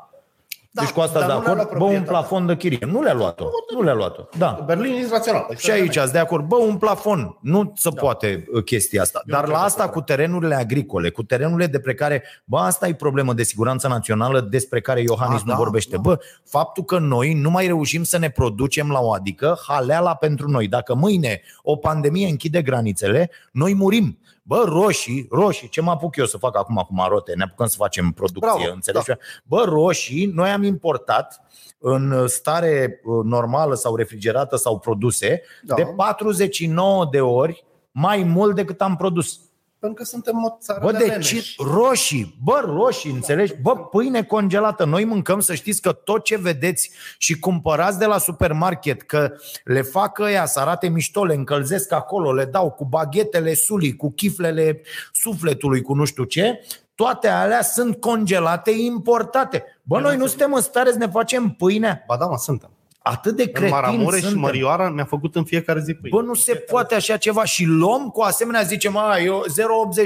Da, deci cu asta dar de nu le-a acord, luat bă, un proprietatea. plafon de chirie. Nu le-a luat-o. Nu le-a luat-o. Da. Berlin e rațional. Păi Și aici ați de acord. Bă, un plafon. Nu se Da. poate uh, chestia asta. Eu Dar cred la că asta se cu terenurile agricole, cu terenurile de precare, bă, asta e problemă de siguranță națională despre care Iohannis Ah, nu da, vorbește. da. Bă, faptul că noi nu mai reușim să ne producem la o adică haleala pentru noi. Dacă mâine o pandemie închide granițele, noi murim. Bă, roșii, roșii, ce mă apuc eu să fac acum cu marote? Ne apucăm să facem producție, Bravo, înțelegi? Bă, roșii, noi am importat în stare uh, normală sau refrigerată sau produse Da. de 49 de ori mai mult decât am produs. Pentru că suntem o țară Bă, de deci leneși. roșii, bă, roșii, înțelegi? Bă, pâine congelată. Noi mâncăm, să știți că tot ce vedeți și cumpărați de la supermarket, că le fac ăia să arate mișto, le încălzesc acolo, le dau cu baghetele sulii, cu chiflele sufletului, cu nu știu ce, toate alea sunt congelate, importate. Bă, noi nu suntem în stare să ne facem pâinea. Ba da, mă, suntem. Atât de În cretini Maramureș și suntem. Mărioara mi-a făcut în fiecare zi pâine. Bă, nu se poate așa ceva și luăm cu asemenea, zicem, a, eu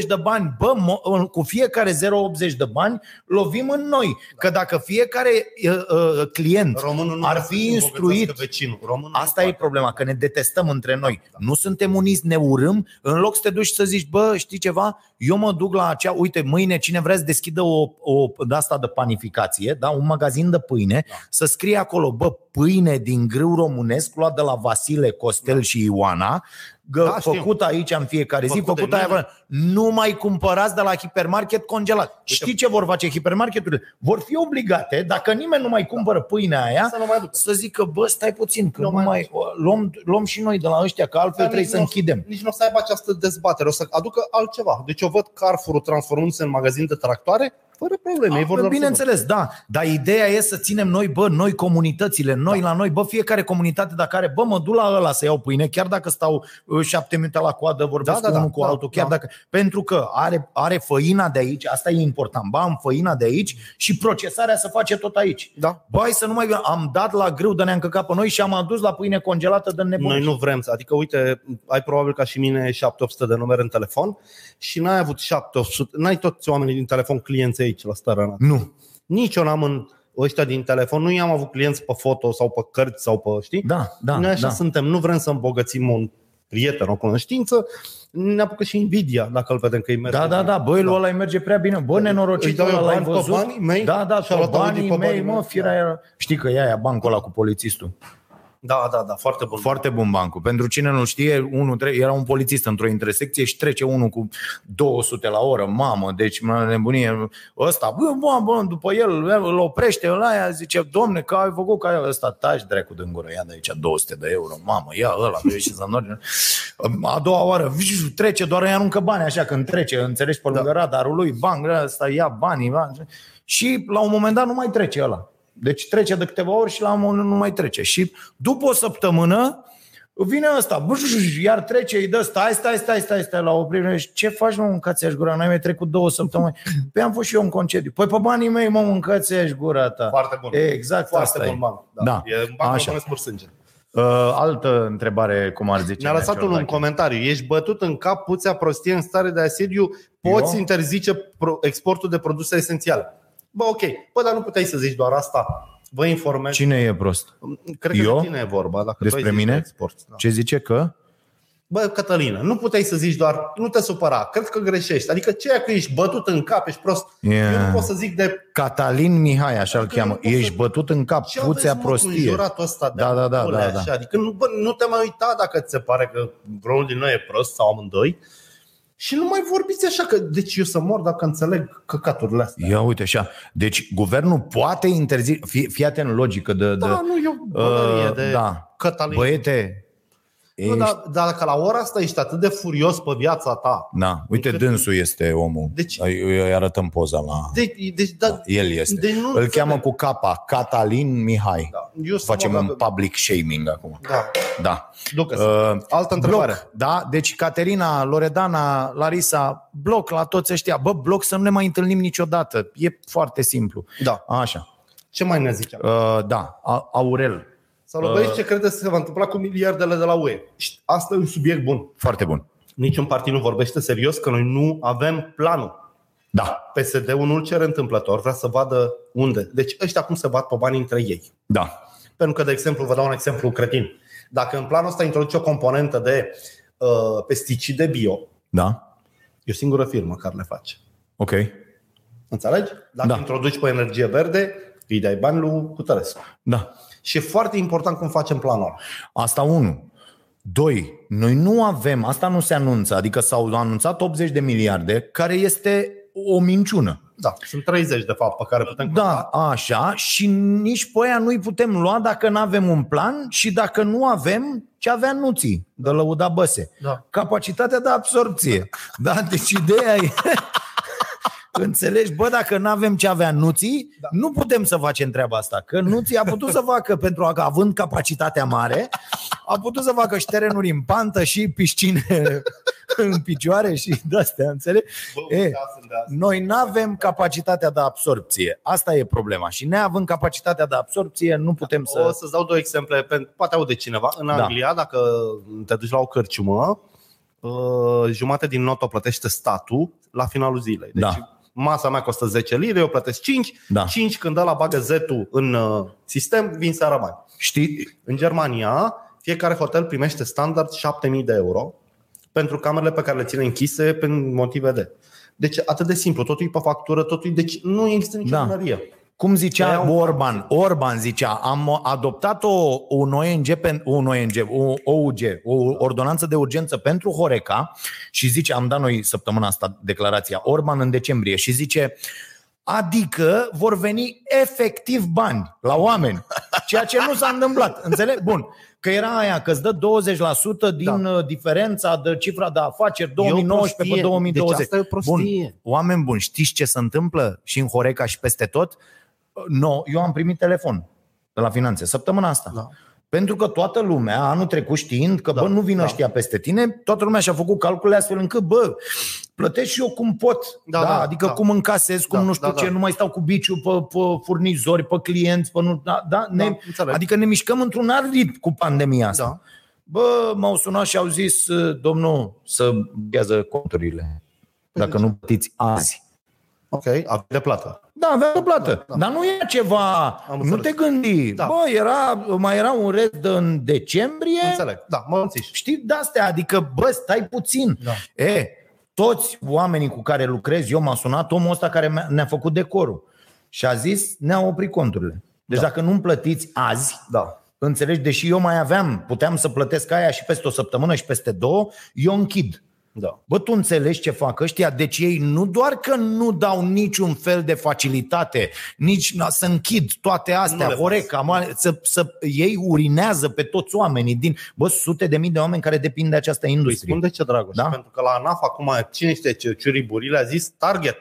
0,80 de bani. Bă, mo- cu fiecare 0,80 de bani lovim în noi. Că dacă fiecare uh, uh, client Românul nu ar poate fi să-și instruit, îmbogățească Vecinul. Românul nu asta e poate. problema, că ne detestăm între noi. Nu suntem uniți, ne urâm. În loc să te duci să zici, bă, știi ceva? Eu mă duc la acea, uite, mâine cine vrea să deschidă o, o de asta de panificație, da? un magazin de pâine, Da. să scrie acolo, bă, pâine din grâu românesc, luat de la Vasile, Costel și Ioana, gă, Da, știu. făcut aici în fiecare zi, Făcut de făcut aia. Mine. Nu mai cumpărați de la hipermarket congelat. Știi ce vor face hipermarketurile? Vor fi obligate, dacă nimeni nu mai cumpără pâinea aia, Să nu mai ducă. să zică, bă, stai puțin, că Nu nu mai mai, luăm, luăm și noi de la ăștia, că altfel Dar trebuie nici să nu- închidem. Nici nu o să aibă această dezbatere, o să aducă altceva. Deci eu văd Carrefour transformându-se în magazin de tractoare, fără probleme. Ei vor doar să Bineînțeles, da. Dar ideea e să ținem noi, bă, noi comunitățile, noi Da. la noi, bă, fiecare comunitate dacă are, bă, mă duc la ăla să iau pâine, chiar dacă stau uh, șapte minute la coadă, vorbesc Da, da, cu unul da, cu da, altul, chiar da. dacă. Pentru că are, are făina de aici, asta e important, bă, am făina de aici și procesarea se face tot aici. Da. Bă, hai să nu mai am dat la grâu de ne-am căcat pe noi și am adus la pâine congelată de nebun. Noi nu vrem să, adică uite, ai probabil ca și mine 700 de numere în telefon și n-ai avut 700, n-ai toți oamenii din telefon clienți aici la starea Nu. Nici eu n-am în ăștia din telefon, nu i-am avut clienți pe foto sau pe cărți sau pe, știi? Da, da, Noi așa da. suntem, nu vrem să îmbogățim un prieten, o cunoștință, ne apucă și invidia dacă îl vedem că îi merge. Da, da, da, băi, lui ăla îi merge prea bine. Bă, Îi nenorocit dau eu ăla, l-ai bani pe văzut? banii mei Da, da, și a pe luat audit banii pe mei, banii mă, mei. firea era... Știi că e aia bancul ăla cu polițistul. Da, da, da, foarte bun. Foarte bun bancul. Pentru cine nu știe, unul tre- era un polițist într-o intersecție și trece unul cu 200 la oră. Mamă, deci mă nebunie. Ăsta, bă, bă, bă, după el îl oprește la aia, zice, domne, că ai făcut ca ăsta, taci dracu din gură, ia de aici 200 de euro. Mamă, ia ăla, vezi și să nu... A doua oară, viu, trece, doar îi aruncă bani așa când trece, înțelegi, pe lângă radarul lui, bang, ăsta ia banii, bani. și la un moment dat nu mai trece ăla. Deci trece de câteva ori și la un moment nu mai trece. Și după o săptămână Vine ăsta, buș, iar trece, îi dă, stai, stai, stai, stai, stai la oprire. Și Ce faci, mă, mâncați gura? N-ai mai trecut două săptămăni. Păi am fost și eu în concediu. Păi pe banii mei, mă, mâncați gura ta. Foarte bun. Exact Foarte asta bun e. ban. Da. Da. E în bancă Așa. românesc pur sânge. Uh, altă întrebare, cum ar zice. Ne-a lăsat Mircea unul în Ordache. comentariu. Ești bătut în cap, puțea prostie în stare de asediu, poți Eu? interzice pro- exportul de produse esențiale. Bă, ok. Bă, dar nu puteai să zici doar asta. Vă informez. Cine e prost? Cred că Eu? de tine e vorba. Dacă Despre tu ai zis mine? de Export. Da. Ce zice că? Bă, Cătălină, nu puteai să zici doar, nu te supăra, cred că greșești. Adică ceea că ești bătut în cap, ești prost. Yeah. Eu nu pot să zic de Catalin Mihai, așa îl Adică cheamă. nu pot să- Ești bătut în cap, ce puțea aveți, mă, cu prostie. înjuratul ăsta de Da, da, da, acolo, da, da. Așa. Adică nu, bă, nu te mai uita dacă ți se pare că vreunul din noi e prost sau amândoi. Și nu mai vorbiți așa că, deci eu să mor dacă înțeleg căcaturile astea. Ia uite așa. Deci guvernul poate interzice, fii, fii atent în logică de, de Da, nu, eu bădărie uh, de da. Cătălin. Băiete, nu, ești, dar, dar dacă la ora asta ești atât de furios pe viața ta, da, uite, Încât- dânsul este omul. Deci- Îi, îi arătăm poza la... deci, deci da, El este. Deci nu Îl înțeleg. cheamă cu capa, Catalin Mihai. Da. Eu să Facem mă un dacă- public shaming acum. Da. Da. Ducă-se. Uh, Altă întrebare. Bloc, da? Deci Caterina, Loredana, Larisa, bloc la toți ăștia. Bă, bloc să nu ne mai întâlnim niciodată. E foarte simplu. Da. Așa. Ce mai ne ziceam? Uh, da, A- Aurel. Sau băieți, ce credeți că se va întâmpla cu miliardele de la UE? Și Asta e un subiect bun. Foarte bun. Niciun partid nu vorbește serios că noi nu avem planul. Da, PSD-ul nu-l cere întâmplător, vrea să vadă unde. Deci ăștia cum se bat pe bani între ei. da. Pentru că, de exemplu, vă dau un exemplu cretin. Dacă în planul ăsta introduce o componentă de uh, pesticide bio, Da. e o singură firmă care le face. Ok. Înțelegi? Dacă Da. introduci pe energie verde, îi dai bani lui Cutărescu. Da. Și e foarte important cum facem planul ăla. Asta unu. Doi, noi nu avem, asta nu se anunță, adică s-au anunțat 80 de miliarde, care este o minciună. Da, sunt 30 de fapt pe care putem Da, așa, și nici pe aia nu-i putem lua dacă nu avem un plan și dacă nu avem ce avea nuții de lăuda băse. Da. Capacitatea de absorpție. Da, deci ideea e... Înțelegi? Bă, dacă nu avem ce avea nuții, da. nu putem să facem treaba asta. Că nuții a putut să facă, pentru că având capacitatea mare, a putut să facă și terenuri în pantă și piscine în picioare și de-astea, înțelegi? E, noi nu avem capacitatea de absorpție. Asta e problema. Și neavând capacitatea de absorpție, nu putem să... O să-ți dau două exemple, pentru- poate aude cineva. În Da. Anglia, dacă te duci la o cărciumă, uh, jumate din notă o plătește statul la finalul zilei. Deci Da. Masa mea costă 10 lire, eu plătesc 5, Da. 5 când ăla bagă zetul în uh, sistem, vin seara bani. Știi? În Germania, fiecare hotel primește standard 7000 de euro pentru camerele pe care le ține închise prin motive de. Deci atât de simplu, totul e pe factură, totul e, deci nu există nicio Da. da. Cum zicea Aia un- Orban, Orban zicea, am adoptat o, un ONG, pen- un ONG, o OUG, o ordonanță de urgență pentru Horeca și zice, am dat noi săptămâna asta declarația, Orban în decembrie și zice, adică vor veni efectiv bani la oameni, ceea ce nu s-a întâmplat, înțeleg? Bun, că era aia că îți dă 20% din da. diferența de cifra de afaceri 2019 pe prostie. 2020. Deci asta e o prostie. Bun, oameni buni, știți ce se întâmplă și în Horeca și peste tot? No, eu am primit telefon de la finanțe săptămâna asta. Da. Pentru că toată lumea, anul trecut știind că, Da, bă, nu vin da. ăștia peste tine, toată lumea și-a făcut calcule astfel încât, bă, plătesc și eu cum pot. Da, Da, da, adică da. cum încasez, cum Da, nu știu da, ce, da. nu mai stau cu biciu pe, pe furnizori, pe clienți, pe nu... Da, da, ne, înțeleg. adică ne mișcăm într-un alt ritm cu pandemia asta. Da. Bă, m-au sunat și au zis, domnul, să ghează conturile. Dacă nu plătiți azi. Ok, avem de plată. Da, avea o plată. Da, da. Dar nu e ceva, Am nu înțeles. te gândi. Da. Bă, era, mai era un rest de în decembrie. Înțeleg. Da, mă înțiși. Știi, de-astea, adică, bă, stai puțin. Da. E, toți oamenii cu care lucrez, eu m-a sunat omul ăsta care mi-a- ne-a făcut decorul și a zis, ne-a oprit conturile. Deci Da. dacă nu-mi plătiți azi, Da. înțelegi, deși eu mai aveam, puteam să plătesc aia și peste o săptămână și peste două, eu închid. Da. Bă, tu înțelegi ce fac ăștia? Deci ei nu doar că nu dau niciun fel de facilitate, nici na, să închid toate Nu astea, le Horeca, ma- să, să, ei urinează pe toți oamenii din, bă, sute de mii de oameni care depind de această Îi industrie. spun de ce, Dragoș? Da? Pentru că la ANAF acum, cine știe ce ciuriburile a zis target.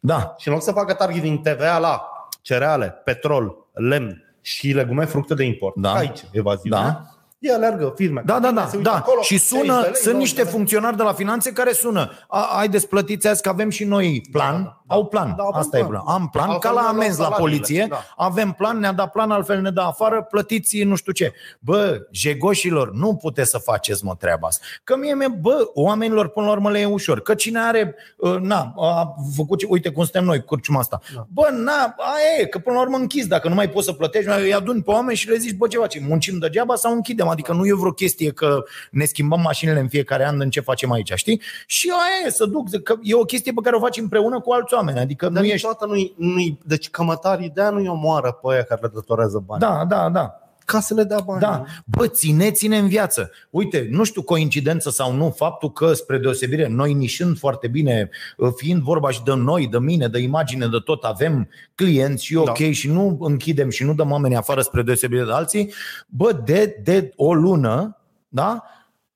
Da, Și în loc să facă target din TVA la cereale, petrol, lemn și legume, fructe de import, Da. aici evaziunea, Da. Ei alergă firme. Da, da, da, se uită da. acolo, și 30 de sună, lei, sunt 90 niște de lei. funcționari de la finanțe care sună. A, haideți, plătiți azi că avem și noi plan. Da, da, da. Au plan. Da, avem Asta e plan. plan. Am plan, Altfel ca la ne luăm amenzi la salariile, poliție. da. Avem plan, ne-a dat plan, altfel ne dă afară, plătiți nu știu ce. Bă, jegoșilor, nu puteți să faceți mă treaba asta. Că mie, mie bă, oamenilor până la urmă le e ușor. Că cine are, uh, na, a făcut, ce- uite cum suntem noi, curciuma asta. Da. Bă, na, aia e, că până la urmă închizi. Dacă nu mai poți să plătești, mai îi aduni pe oameni și le zici, bă, ce facem? Muncim degeaba sau închidem? Adică nu e vreo chestie că ne schimbăm mașinile în fiecare an în ce facem aici, știi? Și aia e, să duc, că e o chestie pe care o faci împreună cu alți oameni. Adică Dar nu ești... niciodată nu-i, nu-i, deci cămătarii de nu-i omoară pe aia care le datorează bani. Da, da, da. Ca să le dea bani. Da, bă, țineți-ne în viață. Uite, nu știu coincidență sau nu, faptul că, spre deosebire, noi nișând foarte bine, fiind vorba și de noi, de mine, de imagine, de tot, avem clienți și ok Da. și nu închidem și nu dăm oamenii afară spre deosebire de alții, bă, de, de o lună, da?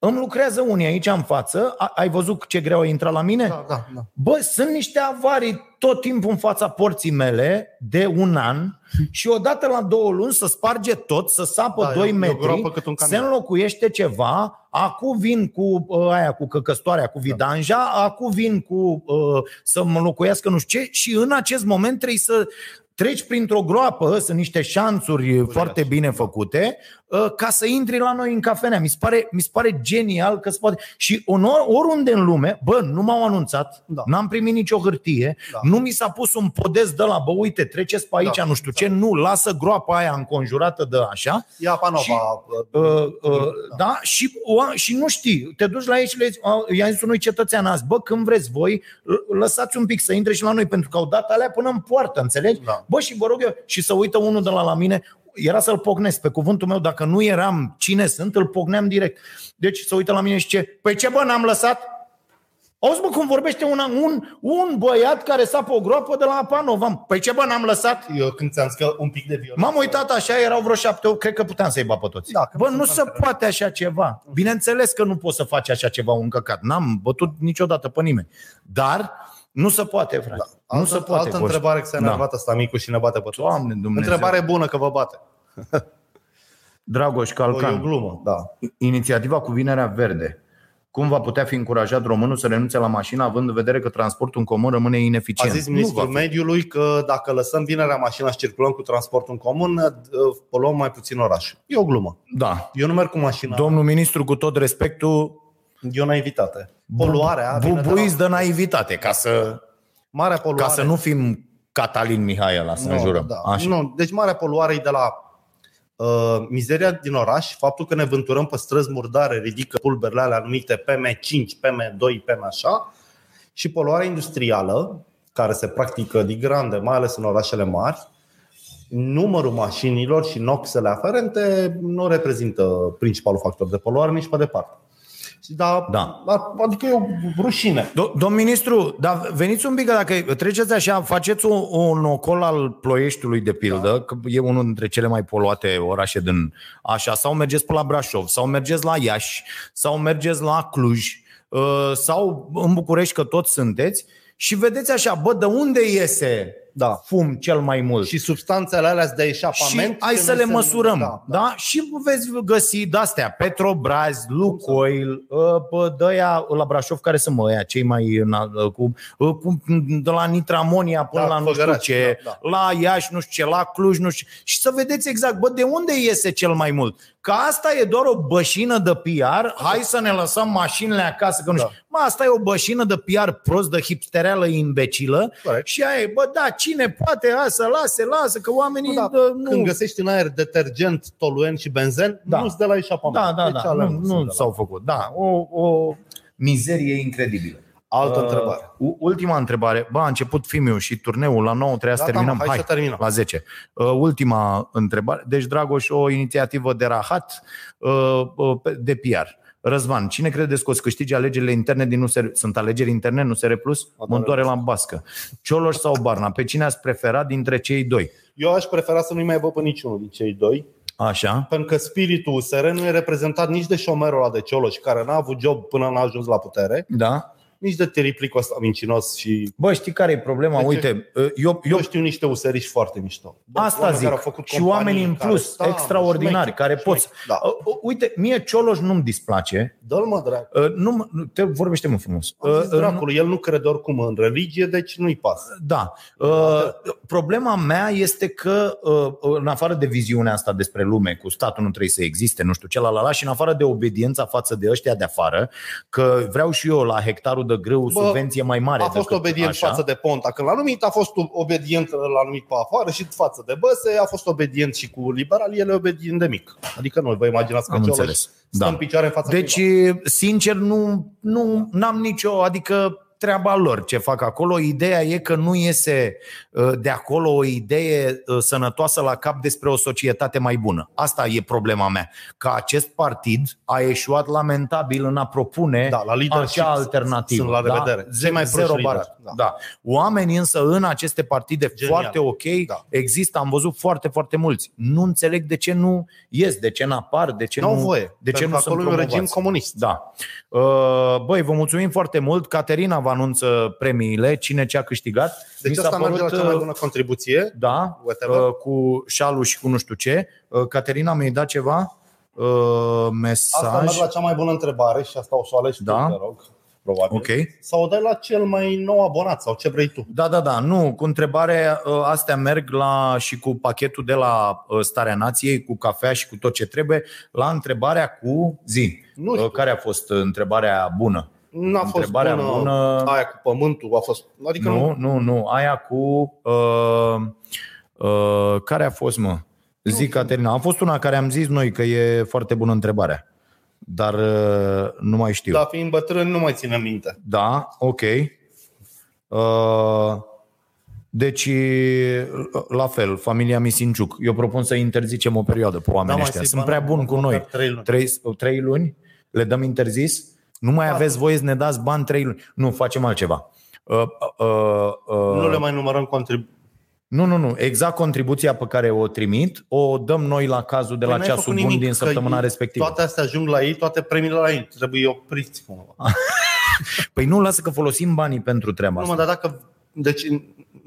Îmi lucrează unii aici în față, A- ai văzut ce greu a intrat la mine? Da, da, da. Bă, sunt niște avarii tot timpul în fața porții mele de un an și odată la două luni să sparge tot, să sapă Da, 2 e o- e o metri, groapă cât un se camion. înlocuiește ceva, acum vin cu uh, aia, cu căcăstoarea, cu vidanja, acum vin cu uh, să mă înlocuiască nu știu ce și în acest moment trebuie să treci printr-o groapă, sunt niște șanțuri foarte bine făcute, uh, ca să intri la noi în cafenea. Mi se pare, mi se pare genial că se poate. Și în or, oriunde în lume, bă, nu m-au anunțat, Da. n-am primit nicio hârtie, Da. nu mi s-a pus un podest de la, bă, uite, treceți pe aici, Da, nu știu ce, nu, lasă groapa aia înconjurată de așa. Ia Panova. Și- Uh, uh, da, și, o, și nu știi, te duci la ei și le zici, "A, i-am zis unui cetățean azi, bă, când vreți voi, l- lăsați un pic să intre și la noi, pentru că au dat alea până în poartă, înțelegi? Da. Bă, și vă rog eu, și să uită unul de la la mine, era să-l pocnesc, pe cuvântul meu, dacă nu eram cine sunt, îl pocneam direct. Deci să uită la mine și ce, păi ce bă, n-am lăsat? Auzi, bă, cum vorbește un, un, un băiat care sapă o groapă de la Panova. Păi ce bă, n-am lăsat? Eu când ți-am zis că un pic de violență. M-am uitat așa, erau vreo șapte, cred că puteam să-i bat pe toți. Da, că Bă, nu nu sunt se foarte poate așa ceva. Bineînțeles că nu poți să faci așa ceva un căcat. N-am bătut niciodată pe nimeni. Dar nu se poate, frate. Da. Nu Altă, se poate. altă Coș. întrebare că s-a Da. enervat ăsta micu și ne bate pe toți. Doamne Dumnezeu. Întrebare bună că vă bate. Dragoș O, e o Calcan. glumă, da. Inițiativa cu vinerea verde. Cum va putea fi încurajat românul să renunțe la mașină având în vedere că transportul în comun rămâne A ineficient? zis Nu ministrul va fi. mediului că dacă lăsăm vinerea mașina și circulăm cu transportul în comun, uh, poluăm mai puțin oraș. E o glumă. Da. Eu nu merg cu mașina. Domnul ministru, cu tot respectul, Eu naivitate. Poluarea vine de bubuiți la... de naivitate, ca să, Marea ca poluare. să nu fim Catalin Mihaela, să ne Nu, jurăm. Da. Așa. Nu, deci marea poluare e de la uh, mizeria din oraș, faptul că ne vânturăm pe străzi murdare, ridică pulberile alea numite PM5, PM2, PM așa, și poluarea industrială, care se practică de grande, mai ales în orașele mari, numărul mașinilor și noxele aferente nu reprezintă principalul factor de poluare nici pe departe. Și Da, Da. Adică e o rușine. Do- Domn ministru, dar veniți un pic, că dacă treceți așa, faceți un, un ocol al Ploieștiului, de pildă, da. că e unul dintre cele mai poluate orașe din așa, sau mergeți pe la Brașov, sau mergeți la Iași, sau mergeți la Cluj, uh, sau în București, că toți sunteți, și vedeți așa, bă, de unde iese Da. fum cel mai mult? Și substanțele alea de eșapament. și hai ce să nu le se- măsurăm. Da, Da, da. Și veți găsi de-astea, Petrobras, Lucoil, uh, de aia la Brașov, care sunt mă, aia, cei mai înalt, cu, uh, cu, de la Nitramonia până Da, la nu știu Făgăraș, ce, da, la Iași, nu știu ce, la Cluj, nu știu ce. Și să vedeți exact, bă, de unde iese cel mai mult. Că asta e doar o bășină de PR, hai să ne lăsăm mașinile acasă, că nu Da. știu. Mă, asta e o bășină de PR prost, de hipstereală imbecilă Corect. și aia e, bă, da, cine poate, hai să lase, lasă, că oamenii Nu, da, dă, nu, Când găsești în aer detergent, toluen și benzen, Da. nu-ți de la eșapament. Da, da, Deci da. alea Nu, sunt nu de la- s-au făcut. Da, o, o mizerie incredibilă. Altă Uh, întrebare. u- Ultima întrebare. Ba, a început filmul și turneul la 9 trebuia să Gata, terminăm. mă, hai să terminăm. La 10. Uh, ultima întrebare. Deci, Dragoș, o inițiativă de rahat uh, uh, pe- de PR. Răzvan, cine credeți că o să câștige alegerile interne din USR? Sunt alegeri interne în USR Plus? Mântoare la bască. Cioloș sau Barna? Pe cine ați preferat dintre cei doi? Eu aș prefera să nu-i mai văd pe niciunul din cei doi, Așa? pentru că spiritul USR nu e reprezentat nici de șomerul ăla de Cioloș, care n-a avut job până n-a ajuns la putere, Da? Nici de teriplicul ăsta mincinos și Bă, știi care e problema? De ce? Uite, eu, eu eu știu niște useriști foarte mișto. Bă, Asta oameni zic. care au făcut Și companii oameni în care- plus, Da, extraordinari, șmecheri, care pot. șmecheri. Da. Uh, uh, Uite, mie Cioloș nu-mi displace. Dă-l mă, dracu. Uh, nu, nu- te vorbește mă frumos. Am zis Uh, uh, dracului, el nu crede oricum în religie, deci nu-i pasă. Da. Uh, problema mea este că, uh, în afară de viziunea asta despre lume, cu statul nu trebuie să existe, nu știu ce, la la la, și în afară de obediența față de ăștia de afară, că vreau și eu la hectarul de grâu Bă, subvenție mai mare. A fost decât obedient așa. față de Ponta când l-a numit, a fost obedient l-a numit pe afară și față de Băse, a fost obedient și cu liberal, el e obedient de mic. Adică noi vă imaginați că Am Cioloș înțeles. stă Da. în picioare în fața Deci, cuiva. sincer, nu, nu am nicio, adică treaba lor ce fac acolo. Ideea e că nu iese uh, de acolo o idee uh, sănătoasă la cap despre o societate mai bună. Asta e problema mea. Că acest partid a eșuat lamentabil în a propune Da, la leadership acea alternativă. sunt la revedere. Da? Cei mai Zero proști barat. lideri, Da. da. da. Oamenii însă în aceste partide Genial. foarte ok Da. există, am văzut foarte, foarte mulți. Nu înțeleg de ce nu ies, de ce n-apar, de ce N-au nu, voie. de ce pentru nu că sunt acolo e un regim promovați. comunist. Da. Uh, Băi, vă mulțumim foarte mult. Caterina vă anunță premiile. Cine ce a câștigat? Deci Mi s-a asta merge la cea mai uh, bună contribuție. Da, Whatever. uh, cu șalul și cu nu știu ce. Uh, Caterina mi-ai dat ceva? Uh, Asta mesaj. merge la cea mai bună întrebare și asta o să o alegi Da. tu, te rog. Probabil. Ok. Sau o dai la cel mai nou abonat sau ce vrei tu. Da, da, da. Nu, cu întrebare, uh, astea merg la și cu pachetul de la uh, Starea Nației, cu cafea și cu tot ce trebuie, la întrebarea cu zi. Nu știu. Uh, Care a fost întrebarea bună? N-a fost Întrebarea bună, bună- aia cu pământul, a fost... Adică Nu, nu, nu. Aia cu. Uh, uh, care a fost, mă? Zic, Caterina. A fost una care am zis noi că e foarte bună întrebarea. Dar uh, nu mai știu. Da, fiind bătrân, nu mai ține minte. Da, ok. Uh, deci, la fel, familia Misinciuc. Eu propun să interzicem o perioadă pe oamenii Da, mai ăștia. zi, Sunt bă, prea buni cu noi. măcar trei luni. Trei, trei luni? Le dăm interzis? Nu mai Da. aveți voie să ne dați bani trei luni. Nu, facem altceva. Uh, uh, uh, Nu le mai numărăm contribuții. nu, nu, nu. Exact contribuția pe care o trimit, o dăm noi la cazul de la Păi n-ai ceasul făcut bun nimic, din că săptămâna ei- respectivă. Toate astea ajung la ei, toate premiile la ei. Trebuie opriți cumva. Păi nu, lasă că folosim banii pentru treaba Nu, mă, asta. dar dacă... Deci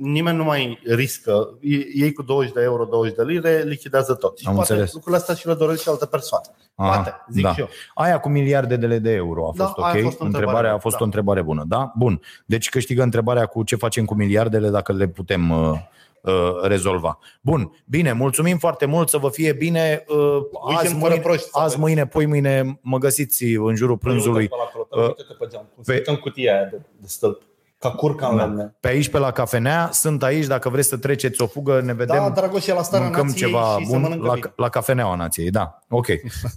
nimeni nu mai riscă. Ei cu 20 de euro, 20 de lire, lichidează tot. Și Am poate înțeles. lucrurile astea și le doresc și alte persoane. Aha, Poate, zic da. și eu. Aia cu miliardele de euro a Da, fost ok. aia a fost o întrebare întrebarea a bună, fost da. o întrebare bună, da? Bun. Deci câștigă întrebarea cu ce facem cu miliardele dacă le putem uh, uh, rezolva. Bun, bine, mulțumim foarte mult, să vă fie bine. Uh, azi, Weekend fără mâine, proști, să azi, aveți. mâine, poi mâine mă găsiți în jurul prânzului. Uh, Uite-te pe geam, cum se pe- uită în cutia aia de, de stâlp. Ca curca în Da. lemne. Pe aici, pe la cafenea, sunt aici, dacă vreți să treceți o fugă, ne vedem. Da, Dragoș, e la starea mâncăm nației ceva și se bun mănâncă la, bine. la cafeneaua nației, da. Ok,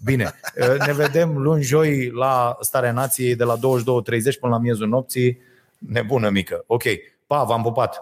bine. Ne vedem luni, joi la Starea Nației de la 22.30 până la miezul nopții. Nebună mică. Ok, pa, v-am pupat.